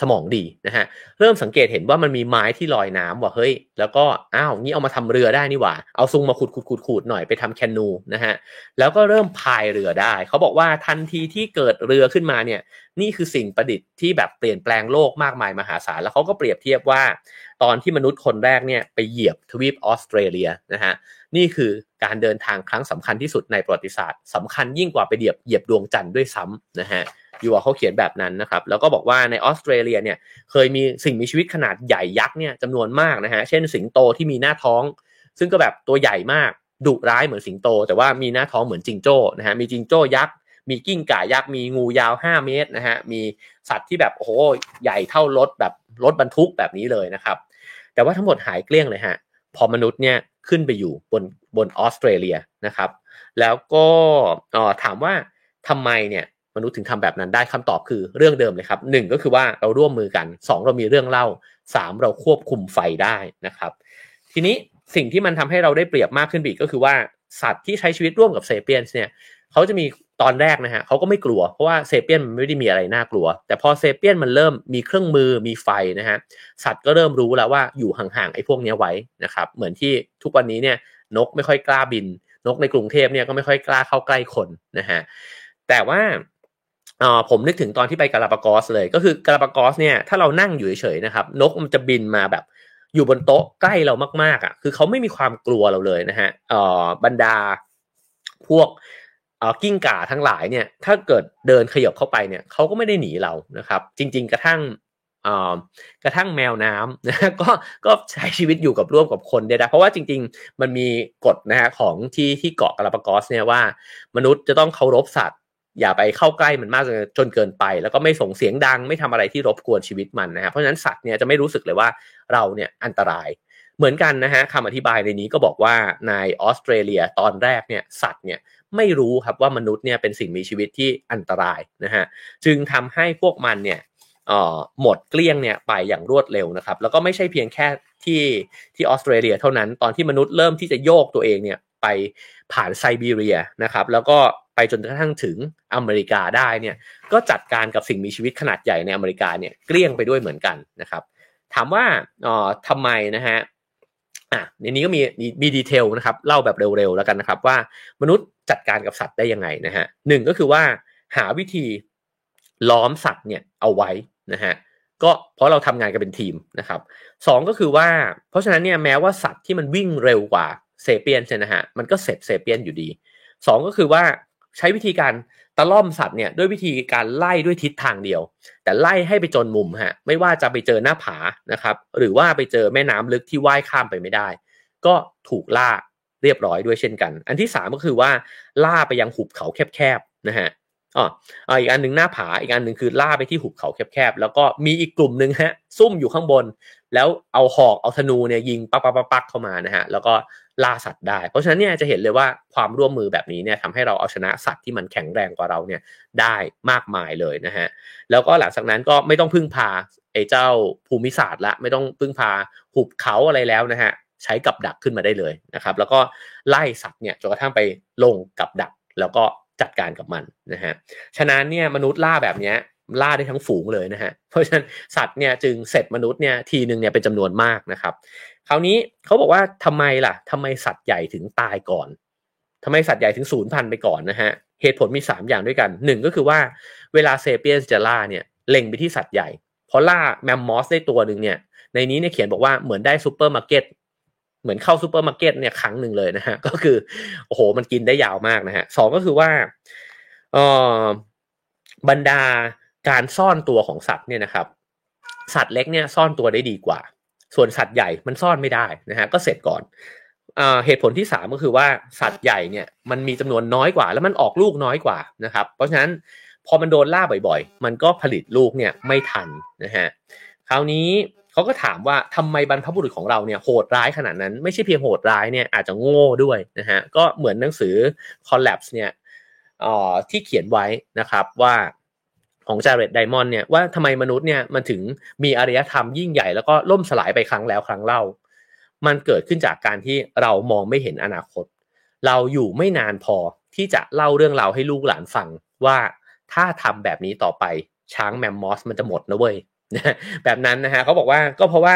สมองดีนะฮะเริ่มสังเกตเห็นว่ามันมีไม้ที่ลอยน้ำว่าเฮ้ยแล้วก็อ้าวงี้เอามาทำเรือได้นี่หว่า เอาซุงมาขุดขุดขุดขุดหน่อยไปทำแคนูนะฮะแล้วก็เริ่มพายเรือได้ เขาบอกว่าทันทีที่เกิดเรือขึ้นมาเนี่ยนี่คือสิ่งประดิษฐ์ที่แบบเปลี่ยนแปลงโลกมากมายมหาศาลแล้วเขาก็เปรียบเทียบว่า ตอนที่มนุษย์คนแรกเนี่ยไปเหยียบทวีปออสเตรเลียนะฮะนี่คือการเดินทางครั้งสำคัญที่สุดในประวัติศาสตร์สำคัญยิ่งกว่าไปเหยียบเหยียบดวงจันทร์ด้วยซ้ำนะฮะ ยูเขาเขียนแบบนั้นนะครับ แล้วก็บอกว่าในออสเตรเลียเนี่ยเคยมีสิ่งมีชีวิตขนาดใหญ่ยักษ์เนี่ยจำนวนมากนะฮะเช่นสิงโตที่มีหน้าท้อง ซึ่งก็แบบตัวใหญ่มากดุร้ายเหมือนสิงโต แต่ว่ามีหน้าท้องเหมือนจิงโจ้นะฮะมีจิงโจ้ยักษ์มีกิ้งก่ายักษ์มีงูยาว 5 เมตรนะฮะมีสัตว์ที่แบบโอ้โหใหญ่เท่ารถแบบรถบรรทุกแบบนี้เลยนะครับ แต่ว่าทั้งหมดหายเกลี้ยงเลยฮะพอมนุษย์เนี่ยขึ้นไปอยู่บนบนออสเตรเลียนะครับ แล้วก็ถามว่าทำไมเนี่ย มนุษย์ถึงทำแบบนั้นได้คำตอบคือเรื่องเดิมเลยครับหนึ่งก็คือว่าเราร่วมมือกันสองเรามีเรื่องเล่าสามเราควบคุมไฟได้นะครับ ทีนี้สิ่งที่มันทำให้เราได้เปรียบมากขึ้นบีกก็คือว่าสัตว์ที่ใช้ชีวิตร่วมกับเซเปียนเนี่ยเขาจะมีตอนแรกนะฮะเขาก็ไม่กลัวเพราะว่าเซเปียนมันไม่ได้มีอะไรน่ากลัว แต่พอเซเปียนมันเริ่มมีเครื่องมือมีไฟนะฮะสัตว์ก็เริ่มรู้แล้วว่าอยู่ห่างๆไอ้พวกนี้ไว้นะครับเหมือนที่ทุกวันนี้เนี่ยนกไม่ค่อยกล้าบิน นกในกรุงเทพเนี่ยก็ไม่ค่อยกล้าเข้าใกล้คนนะฮะแต่ว่า ผมนึกถึงตอนที่ไปกาลาปากอสเลยก็คือกาลาปากอสเนี่ยถ้าเรานั่งอยู่เฉยๆนะครับ นกมันจะบินมาแบบอยู่บนโต๊ะใกล้เรามากๆอะคือเขาไม่มีความกลัวเราเลยนะฮะอ่าบรรดาพวกอ่ากิ้งก่าทั้งหลายเนี่ยถ้าเกิดเดินขยบเข้าไปเนี่ยเขาก็ไม่ได้หนีเรานะครับ จริง ๆ กระทั่งกระทั่งแมวน้ำนะก็ก็ใช้ชีวิตอยู่กับร่วมกับคนได้เพราะว่าจริง ๆ มันมีกฎนะฮะของที่ที่เกาะกาลาปากอสเนี่ยว่า มนุษย์จะต้องเคารพสัตว์ อย่าไปเข้าใกล้มันมากจนเกินไป แล้วก็ไม่ส่งเสียงดังไม่ทำอะไรที่รบกวนชีวิตมันนะครับเพราะฉะนั้นสัตว์เนี่ยจะไม่รู้สึกเลยว่าเราเนี่ยอันตราย เหมือนกันนะฮะคำอธิบายในนี้ก็บอกว่าในออสเตรเลียตอนแรกเนี่ยสัตว์เนี่ยไม่รู้ครับว่ามนุษย์เนี่ยเป็นสิ่งมีชีวิตที่อันตรายนะฮะจึงทำให้พวกมันเนี่ยหมดเกลี้ยงเนี่ยไปอย่างรวดเร็วนะครับ แล้วก็ไม่ใช่เพียงแค่ที่ที่ออสเตรเลียเท่านั้นตอนที่มนุษย์เริ่มที่จะโยกตัวเองเนี่ยไปผ่านไซบีเรียนะครับ แล้วก็ ไปจนกระทั่งถึงอเมริกาได้เนี่ยก็จัดการกับสิ่งมีชีวิตขนาดใหญ่ในอเมริกาเนี่ยเกลี้ยงไปด้วยเหมือนกันนะครับ ถามว่าอ๋อทำไมนะฮะอะในนี้ก็มีมีดีเทลนะครับเล่าแบบเร็วๆแล้วกันนะครับ ว่ามนุษย์จัดการกับสัตว์ได้ยังไงนะฮะหนึ่งก็คือว่าหาวิธีล้อมสัตว์เนี่ยเอาไว้นะฮะก็เพราะเราทำงานกันเป็นทีมนะครับสองก็คือว่า เพราะฉะนั้นเนี่ยแม้ว่าสัตว์ที่มันวิ่งเร็วกว่าเซเปียนนะฮะมันก็เสร็จเซเปียนอยู่ดีสองก็คือว่า ใช้วิธีการตะล่อมสัตว์เนี่ยด้วยวิธีการไล่ด้วยทิศทางเดียว แต่ไล่ให้ไปจนมุมฮะไม่ว่าจะไปเจอหน้าผานะครับหรือว่าไปเจอแม่น้ำลึกที่ว่ายข้ามไปไม่ได้ ก็ถูกล่าเรียบร้อยด้วยเช่นกัน อันที่ 3 ก็คือว่าล่าไปยังหุบเขาแคบๆนะฮะ อ๋ออีกอันหนึ่งหน้าผาอีกอันหนึ่งคือล่าไปที่หุบเขาแคบๆแล้วก็มีอีกกลุ่มหนึ่งฮะ ซุ่มอยู่ข้างบน แล้วเอาหอกเอาธนูเนี่ยยิงปักปักปักเข้ามานะฮะแล้วก็ล่าสัตว์ได้ เพราะฉะนั้นเนี่ยจะเห็นเลยว่าความร่วมมือแบบนี้เนี่ยทำให้เราเอาชนะสัตว์ที่มันแข็งแรงกว่าเราเนี่ยได้มากมายเลยนะฮะแล้วก็หลังจากนั้นก็ไม่ต้องพึ่งพาไอ้เจ้าภูมิศาสตร์ละไม่ต้องพึ่งพาหุบเขาอะไรแล้วนะฮะใช้กับดักขึ้นมาได้เลยนะครับ แล้วก็ไล่สัตว์เนี่ยจนกระทั่งไปลงกับดักแล้วก็ จัดการกับมันนะฮะฉะนั้นเนี่ยมนุษย์ล่าแบบนี้ล่าได้ทั้งฝูงเลยนะฮะเพราะฉะนั้นสัตว์เนี่ยจึงเสร็จมนุษย์เนี่ยทีหนึ่งเนี่ยเป็นจำนวนมากนะครับ คราวนี้เขาบอกว่าทำไมล่ะทำไมสัตว์ใหญ่ถึงตายก่อนทำไมสัตว์ใหญ่ถึงสูญพันธุ์ไปก่อนนะฮะเหตุผลมี 3 อย่างด้วยกันหนึ่งก็คือว่าเวลาเซเปียนส์จะล่าเนี่ยเล็งไปที่สัตว์ใหญ่ พอล่าแมมมอธได้ตัวหนึ่งเนี่ยในนี้เนี่ยเขียนบอกว่าเหมือนได้ซูเปอร์มาร์เก็ต เหมือนเข้าซูเปอร์มาร์เก็ตเนี่ยครั้งหนึ่งเลยนะฮะก็คือโอ้โหมันกินได้ยาวมากนะฮะสองก็คือว่าเออบรรดาการซ่อนตัวของสัตว์เนี่ยนะครับ สัตว์เล็กเนี่ยซ่อนตัวได้ดีกว่า ส่วนสัตว์ใหญ่มันซ่อนไม่ได้นะฮะก็เสร็จก่อนอเหตุผลที่ 3 ก็คือว่าสัตว์ใหญ่เนี่ยมันมีจำนวนน้อยกว่า แล้วมันออกลูกน้อยกว่านะครับ เพราะฉะนั้นพอมันโดนล่าบ่อยๆ มันก็ผลิตลูกเนี่ยไม่ทันนะฮะคราวนี้ เขาก็ถามว่าทำไมบรรพบุรุษของเราเนี่ยโหดร้ายขนาดนั้น ไม่ใช่เพียงโหดร้ายเนี่ยอาจจะโง่ด้วยนะฮะก็เหมือนหนังสือ collapse เนี่ยออที่เขียนไว้นะครับว่าของจาร์เรตไดมอนเนี่ยว่าทำไมมนุษย์เนี่ยมันถึงมีอารยธรรมยิ่งใหญ่แล้วก็ล่มสลายไปครั้งแล้วครั้งเล่า มันเกิดขึ้นจากการที่เรามองไม่เห็นอนาคต เราอยู่ไม่นานพอที่จะเล่าเรื่องราวให้ลูกหลานฟังว่าถ้าทำแบบนี้ต่อไปช้างแมมมอสมันจะหมดนะเว้ย แบบนั้นนะฮะเขาบอกว่าก็เพราะว่า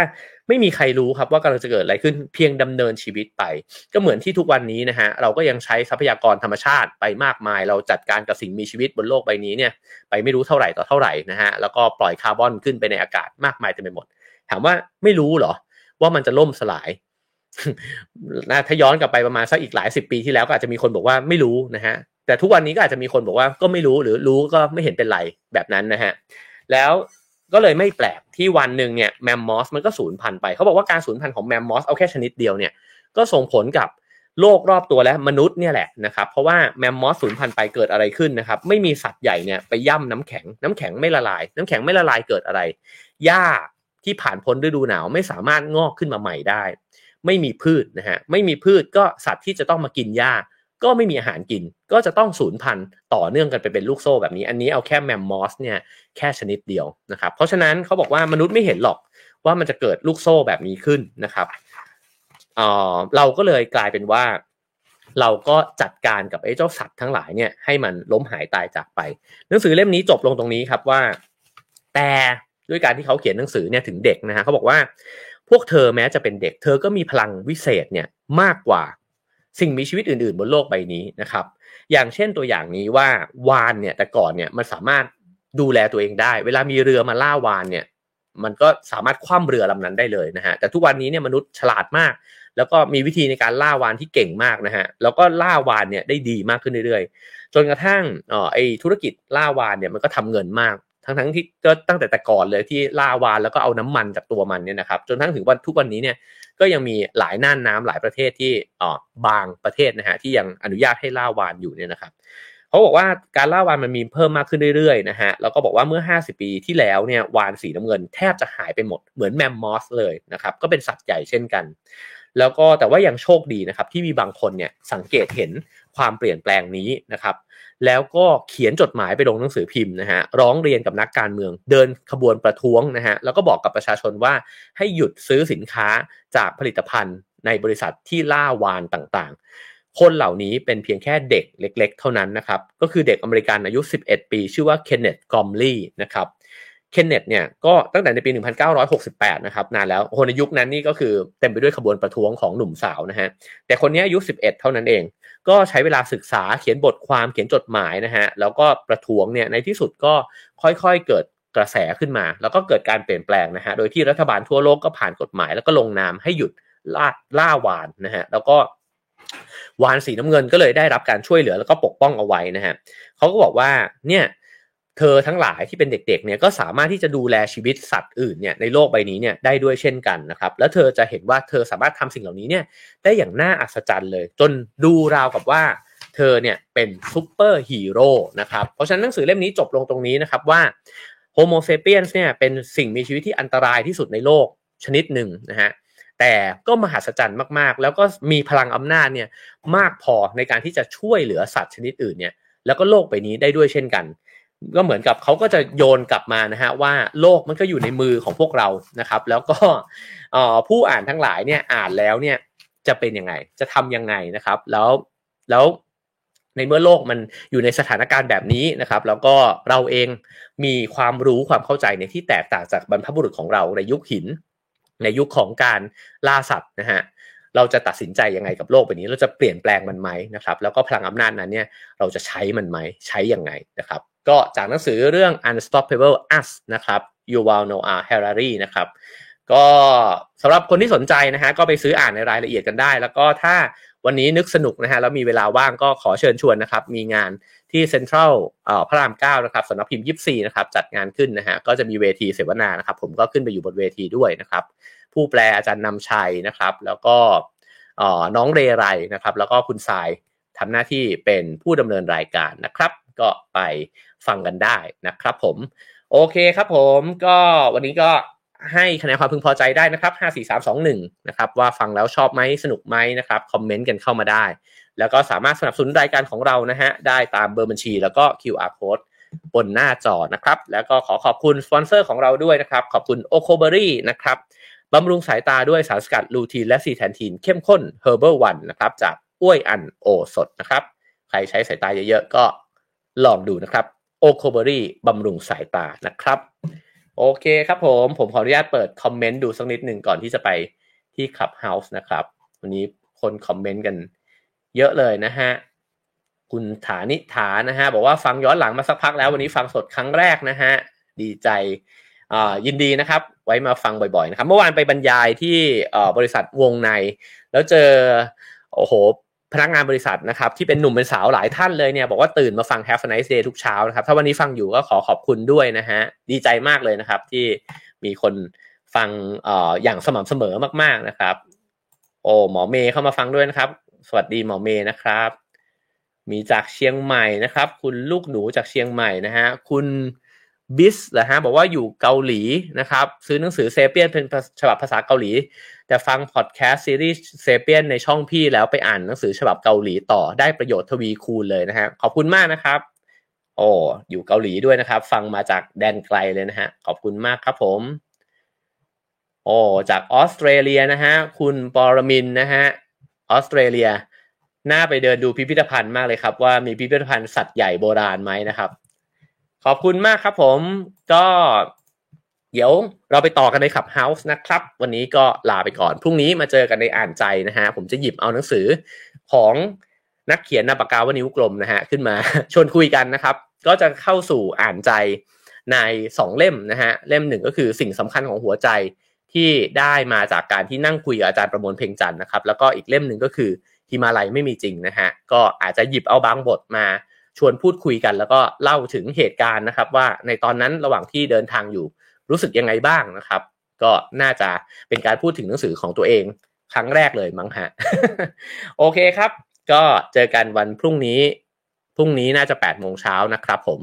ไม่มีใครรู้ครับว่ากำลังจะเกิดอะไรขึ้นเพียงดำเนินชีวิตไป ก็เหมือนที่ทุกวันนี้นะฮะเราก็ยังใช้ทรัพยากรธรรมชาติไปมากมาย เราจัดการกับสิ่งมีชีวิตบนโลกใบนี้เนี่ยไปไม่รู้เท่าไหร่ต่อเท่าไหร่นะฮะแล้วก็ปล่อยคาร์บอนขึ้นไปในอากาศมากมายเต็มไปหมด ถามว่าไม่รู้เหรอ ว่ามันจะล่มสลายนะถ้าย้อนกลับไปประมาณสักอีกหลายสิบปีที่แล้วก็อาจจะมีคนบอกว่าไม่รู้นะฮะแต่ทุกวันนี้ก็อาจจะมีคนบอกว่าก็ไม่รู้หรือรู้ก็ไม่เห็นเป็นไรแบบนั้นนะฮะแล้ว ก็เลยไม่แปลกที่วันหนึ่งเนี่ยแมมมอสมันก็สูญพันธุ์ไปเขาบอกว่าการสูญพันธุ์ของแมมมอสเอาแค่ชนิดเดียวเนี่ยก็ส่งผลกับโลกรอบตัวและมนุษย์เนี่ยแหละนะครับเพราะว่าแมมมอสสูญพันธุ์ไปเกิดอะไรขึ้นนะครับไม่มีสัตว์ใหญ่เนี่ยไปย่ำน้ำแข็งน้ำแข็งไม่ละลาย น้ำแข็งไม่ละลายเกิดอะไรหญ้าที่ผ่านพ้นฤดูหนาวไม่สามารถงอกขึ้นมาใหม่ได้ ไม่มีพืชนะฮะไม่มีพืชก็สัตว์ที่จะต้องมากินหญ้า ก็ไม่มีอาหารกิน ก็จะต้องสูญพันธุ์ต่อเนื่องกันไปเป็นลูกโซ่แบบนี้ อันนี้เอาแค่แมมมอสเนี่ยแค่ชนิดเดียวนะครับ เพราะฉะนั้นเขาบอกว่ามนุษย์ไม่เห็นหรอกว่ามันจะเกิดลูกโซ่แบบนี้ขึ้นนะครับเออเราก็เลยกลายเป็นว่า เราก็จัดการกับไอ้เจ้าสัตว์ทั้งหลายเนี่ยให้มันล้มหายตายจากไป หนังสือเล่มนี้จบลงตรงนี้ครับว่า แต่ด้วยการที่เขาเขียนหนังสือเนี่ยถึงเด็กนะฮะเขาบอกว่า พวกเธอแม้จะเป็นเด็ก เธอก็มีพลังวิเศษเนี่ยมากกว่า สิ่งมีชีวิตอื่น ๆ บนโลกใบนี้นะครับ อย่างเช่นตัวอย่างนี้ว่าวานเนี่ยแต่ก่อนเนี่ยมันสามารถดูแลตัวเองได้ เวลามีเรือมาล่าวานเนี่ยมันก็สามารถคว่ำเรือลำนั้นได้เลยนะฮะแต่ทุกวันนี้เนี่ยมนุษย์ฉลาดมาก แล้วก็มีวิธีในการล่าวานที่เก่งมากนะฮะแล้วก็ล่าวานเนี่ยได้ดีมากขึ้นเรื่อยๆ จนกระทั่งอ๋อไอธุรกิจล่าวานเนี่ยมันก็ทำเงินมาก ทั้งทั้งที่ก็ตั้งแต่แต่ก่อนเลยที่ล่าวานแล้วก็เอาน้ำมันจากตัวมันเนี่ยนะครับจนทั้งถึงวันทุกวันนี้เนี่ย ก็ยังมีหลายน่านน้ำหลายประเทศที่อ๋อบางประเทศนะฮะที่ยังอนุญาตให้ล่าวานอยู่เนี่ยนะครับเขาบอกว่าการล่าวานมันมีเพิ่มมากขึ้นเรื่อยๆนะฮะแล้วก็บอกว่าเมื่อ 50 ปีที่แล้วเนี่ยวานสีน้ำเงินแทบจะหายไปหมดเหมือนแมมมอสเลยนะครับก็เป็นสัตว์ใหญ่เช่นกัน แล้วก็แต่ว่ายังโชคดีนะครับที่มีบางคนเนี่ยสังเกตเห็นความเปลี่ยนแปลงนี้นะครับ แล้วก็เขียนจดหมายไปลงหนังสือพิมพ์นะฮะร้องเรียนกับนักการเมือง เดินขบวนประท้วงนะฮะแล้วก็บอกกับประชาชนว่าให้หยุดซื้อสินค้าจากผลิตภัณฑ์ในบริษัทที่ล่าวานต่างๆ คนเหล่านี้เป็นเพียงแค่เด็กเล็ก ๆ เท่านั้นนะครับ ก็คือเด็กอเมริกันอายุ 11 ปี ชื่อว่าเคนเนตกอมลี่นะครับ เคนเนตเนี่ยก็ตั้งแต่ในปี 1968 นะครับนานแล้วคนในยุคนั้นนี่ก็คือเต็มไปด้วยขบวนประท้วงของหนุ่มสาวนะฮะแต่คนนี้อายุ 11 เท่านั้นเอง ก็ใช้เวลาศึกษาเขียนบทความเขียนจดหมายนะฮะแล้วก็ประท้วงเนี่ยในที่สุดก็ค่อยๆเกิดกระแสขึ้นมา แล้วก็เกิดการเปลี่ยนแปลงนะฮะโดยที่รัฐบาลทั่วโลกก็ผ่านกฎหมาย แล้วก็ลงนามให้หยุดล่าล่าวานนะฮะแล้วก็วานสีน้ำเงินก็เลยได้รับการช่วยเหลือแล้วก็ปกป้องเอาไว้นะฮะเขาก็บอกว่าเนี่ย เธอทั้งหลายที่เป็นเด็กๆเนี่ยก็สามารถที่จะดูแลชีวิตสัตว์อื่นเนี่ยในโลกใบนี้เนี่ยได้ด้วยเช่นกันนะครับแล้วเธอจะเห็นว่าเธอสามารถทำสิ่งเหล่านี้เนี่ยได้อย่างน่าอัศจรรย์เลย จนดูราวกับว่าเธอเนี่ยเป็นซูเปอร์ฮีโร่นะครับเพราะฉะนั้นหนังสือเล่มนี้จบลงตรงนี้นะครับว่าโฮโมเซเปียนส์เนี่ยเป็นสิ่งมีชีวิตที่อันตรายที่สุดในโลกชนิดหนึ่งนะฮะแต่ก็มหัศจรรย์มากๆ แล้วก็มีพลังอำนาจเนี่ยมากพอในการที่จะช่วยเหลือสัตว์ชนิดอื่นเนี่ยแล้วก็โลกใบนี้ได้ด้วยเช่นกัน ก็เหมือนกับเขาก็จะโยนกลับมานะฮะว่าโลกมันก็อยู่ในมือของพวกเรานะครับ แล้วก็ผู้อ่านทั้งหลายเนี่ยอ่านแล้วเนี่ยจะเป็นยังไง จะทํำยังไงนะครับ แล้วแล้วในเมื่อโลกมันอยู่ในสถานการณ์แบบนี้นะครับ แล้วก็เราเองมีความรู้ความเข้าใจในที่แตกต่างจากบรรพบุรุษของเราในยุคหิน ในยุคของการล่าสัตว์นะฮะเราจะตัดสินใจยังไงกับโลกใบบนี้ เราจะเปลี่ยนแปลงมันไหมนะครับ แล้วก็พลังอำนาจนั้นเนี่ยเราจะใช้มันไหมใช้ยังไงนะครับ ก็จากหนังสือเรื่อง Unstoppable Us นะครับ Yuval Noah Harari นะครับก็สำหรับคนที่สนใจนะฮะก็ไปซื้ออ่านในรายละเอียดกันได้ แล้วก็ถ้าวันนี้นึกสนุกนะฮะแล้วมีเวลาว่างก็ขอเชิญชวนนะครับ มีงานที่เซ็นทรัลพระรามเก้านะครับสำนักพิมพ์ยิปซีนะครับจัดงานขึ้นนะฮะก็จะมีเวทีเสวนานะครับ ผมก็ขึ้นไปอยู่บนเวทีด้วยนะครับ ผู้แปลอาจารย์นำชัยนะครับ แล้วก็น้องเรไรนะครับ แล้วก็คุณทรายทำหน้าที่เป็นผู้ดำเนินรายการนะครับ ก็ไป ฟังกันได้นะครับผม โอเคครับผมก็วันนี้ก็ให้คะแนนความพึงพอใจได้นะครับ 5 4 3 2 1 นะครับว่าฟังแล้วชอบไหมสนุกไหมนะครับคอมเมนต์กันเข้ามาได้ แล้วก็สามารถสนับสนุนรายการของเรานะฮะได้ตามเบอร์บัญชี แล้วก็ QR code บนหน้าจอนะครับ แล้วก็ขอขอบคุณสปอนเซอร์ของเราด้วยนะครับ ขอบคุณโอโคเบอรี่นะครับบำรุงสายตาด้วยสารสกัดลูทีนและซีแทนทีนเข้มข้น Herbal One นะครับจากอ้วยอันโอสดนะครับ ใครใช้สายตาเยอะๆก็ลองดูนะครับ โอโคเบอรี่บำรุงสายตานะครับ โอเคครับผมผมขออนุญาตเปิดคอมเมนต์ดูสักนิดหนึ่งก่อนที่จะไปที่ Clubhouse นะครับ วันนี้คนคอมเมนต์กันเยอะเลยนะฮะ คุณฐานิฐานะฮะ บอกว่าฟังย้อนหลังมาสักพักแล้ววันนี้ฟังสดครั้งแรกนะฮะ ดีใจยินดีนะครับ ไว้มาฟังบ่อยๆนะครับ เมื่อวานไปบรรยายที่บริษัทวงใน แล้วเจอโอ้โห พนักงานบริษัทนะครับที่เป็นหนุ่มเป็นสาวหลายท่านเลยเนี่ยบอกว่าตื่นมาฟัง Have a nice day ทุกเช้านะครับถ้าวันนี้ฟังอยู่ก็ขอขอบคุณด้วยนะฮะดีใจมากเลยนะครับ ที่มีคนฟังเอ่ออย่างสม่ำเสมอมากๆนะครับ โอ้หมอเมย์เข้ามาฟังด้วยนะครับ สวัสดีหมอเมย์นะครับ มีจากเชียงใหม่นะครับ คุณลูกหนูจากเชียงใหม่นะฮะคุณ บิสเหรอฮะบอกว่าอยู่เกาหลีนะครับ ซื้อหนังสือเซเปียนส์เป็นฉบับภาษาเกาหลี แต่ฟังพอดแคสต์ซีรีส์เซเปียนส์ในช่องพี่แล้วไปอ่านหนังสือฉบับเกาหลีต่อได้ประโยชน์ทวีคูณเลยนะฮะขอบคุณมากนะครับ โอ้อยู่เกาหลีด้วยนะครับ ฟังมาจากแดนไกลเลยนะฮะขอบคุณมากครับผมโอ้จากออสเตรเลียนะฮะคุณปรมินนะฮะออสเตรเลียน่าไปเดินดูพิพิธภัณฑ์มากเลยครับ ว่ามีพิพิธภัณฑ์สัตว์ใหญ่โบราณไหมนะครับ ขอบคุณมากครับผมก็เดี๋ยวเราไปต่อกันในขับเฮาส์นะครับ วันนี้ก็ลาไปก่อน พรุ่งนี้มาเจอกันในอ่านใจนะฮะ ผมจะหยิบเอาหนังสือของนักเขียนนาปากกาวนิ้วกลมนะฮะ ขึ้นมาชวนคุยกันนะครับ ก็จะเข้าสู่อ่านใจในสองเล่มนะฮะ เล่มหนึ่งก็คือสิ่งสำคัญของหัวใจที่ได้มาจากการที่นั่งคุยกับอาจารย์ประมวลเพ่งจันทร์นะครับ แล้วก็อีกเล่มหนึ่งก็คือฮิมาลัยไม่มีจริงนะฮะ ก็อาจจะหยิบเอาบางบทมา ชวนพูดคุยกัน แล้วก็เล่าถึงเหตุการณ์นะครับ ว่าในตอนนั้นระหว่างที่เดินทางอยู่รู้สึกยังไงบ้างนะครับ ก็น่าจะเป็นการพูดถึงหนังสือของตัวเอง ครั้งแรกเลยมั้งฮะโอเคครับ ก็เจอกันวันพรุ่งนี้พรุ่งนี้น่าจะ8โมงเช้านะครับผม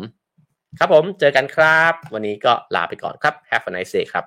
ครับผมเจอกันครับ วันนี้ก็ลาไปก่อนครับ Have a nice day ครับ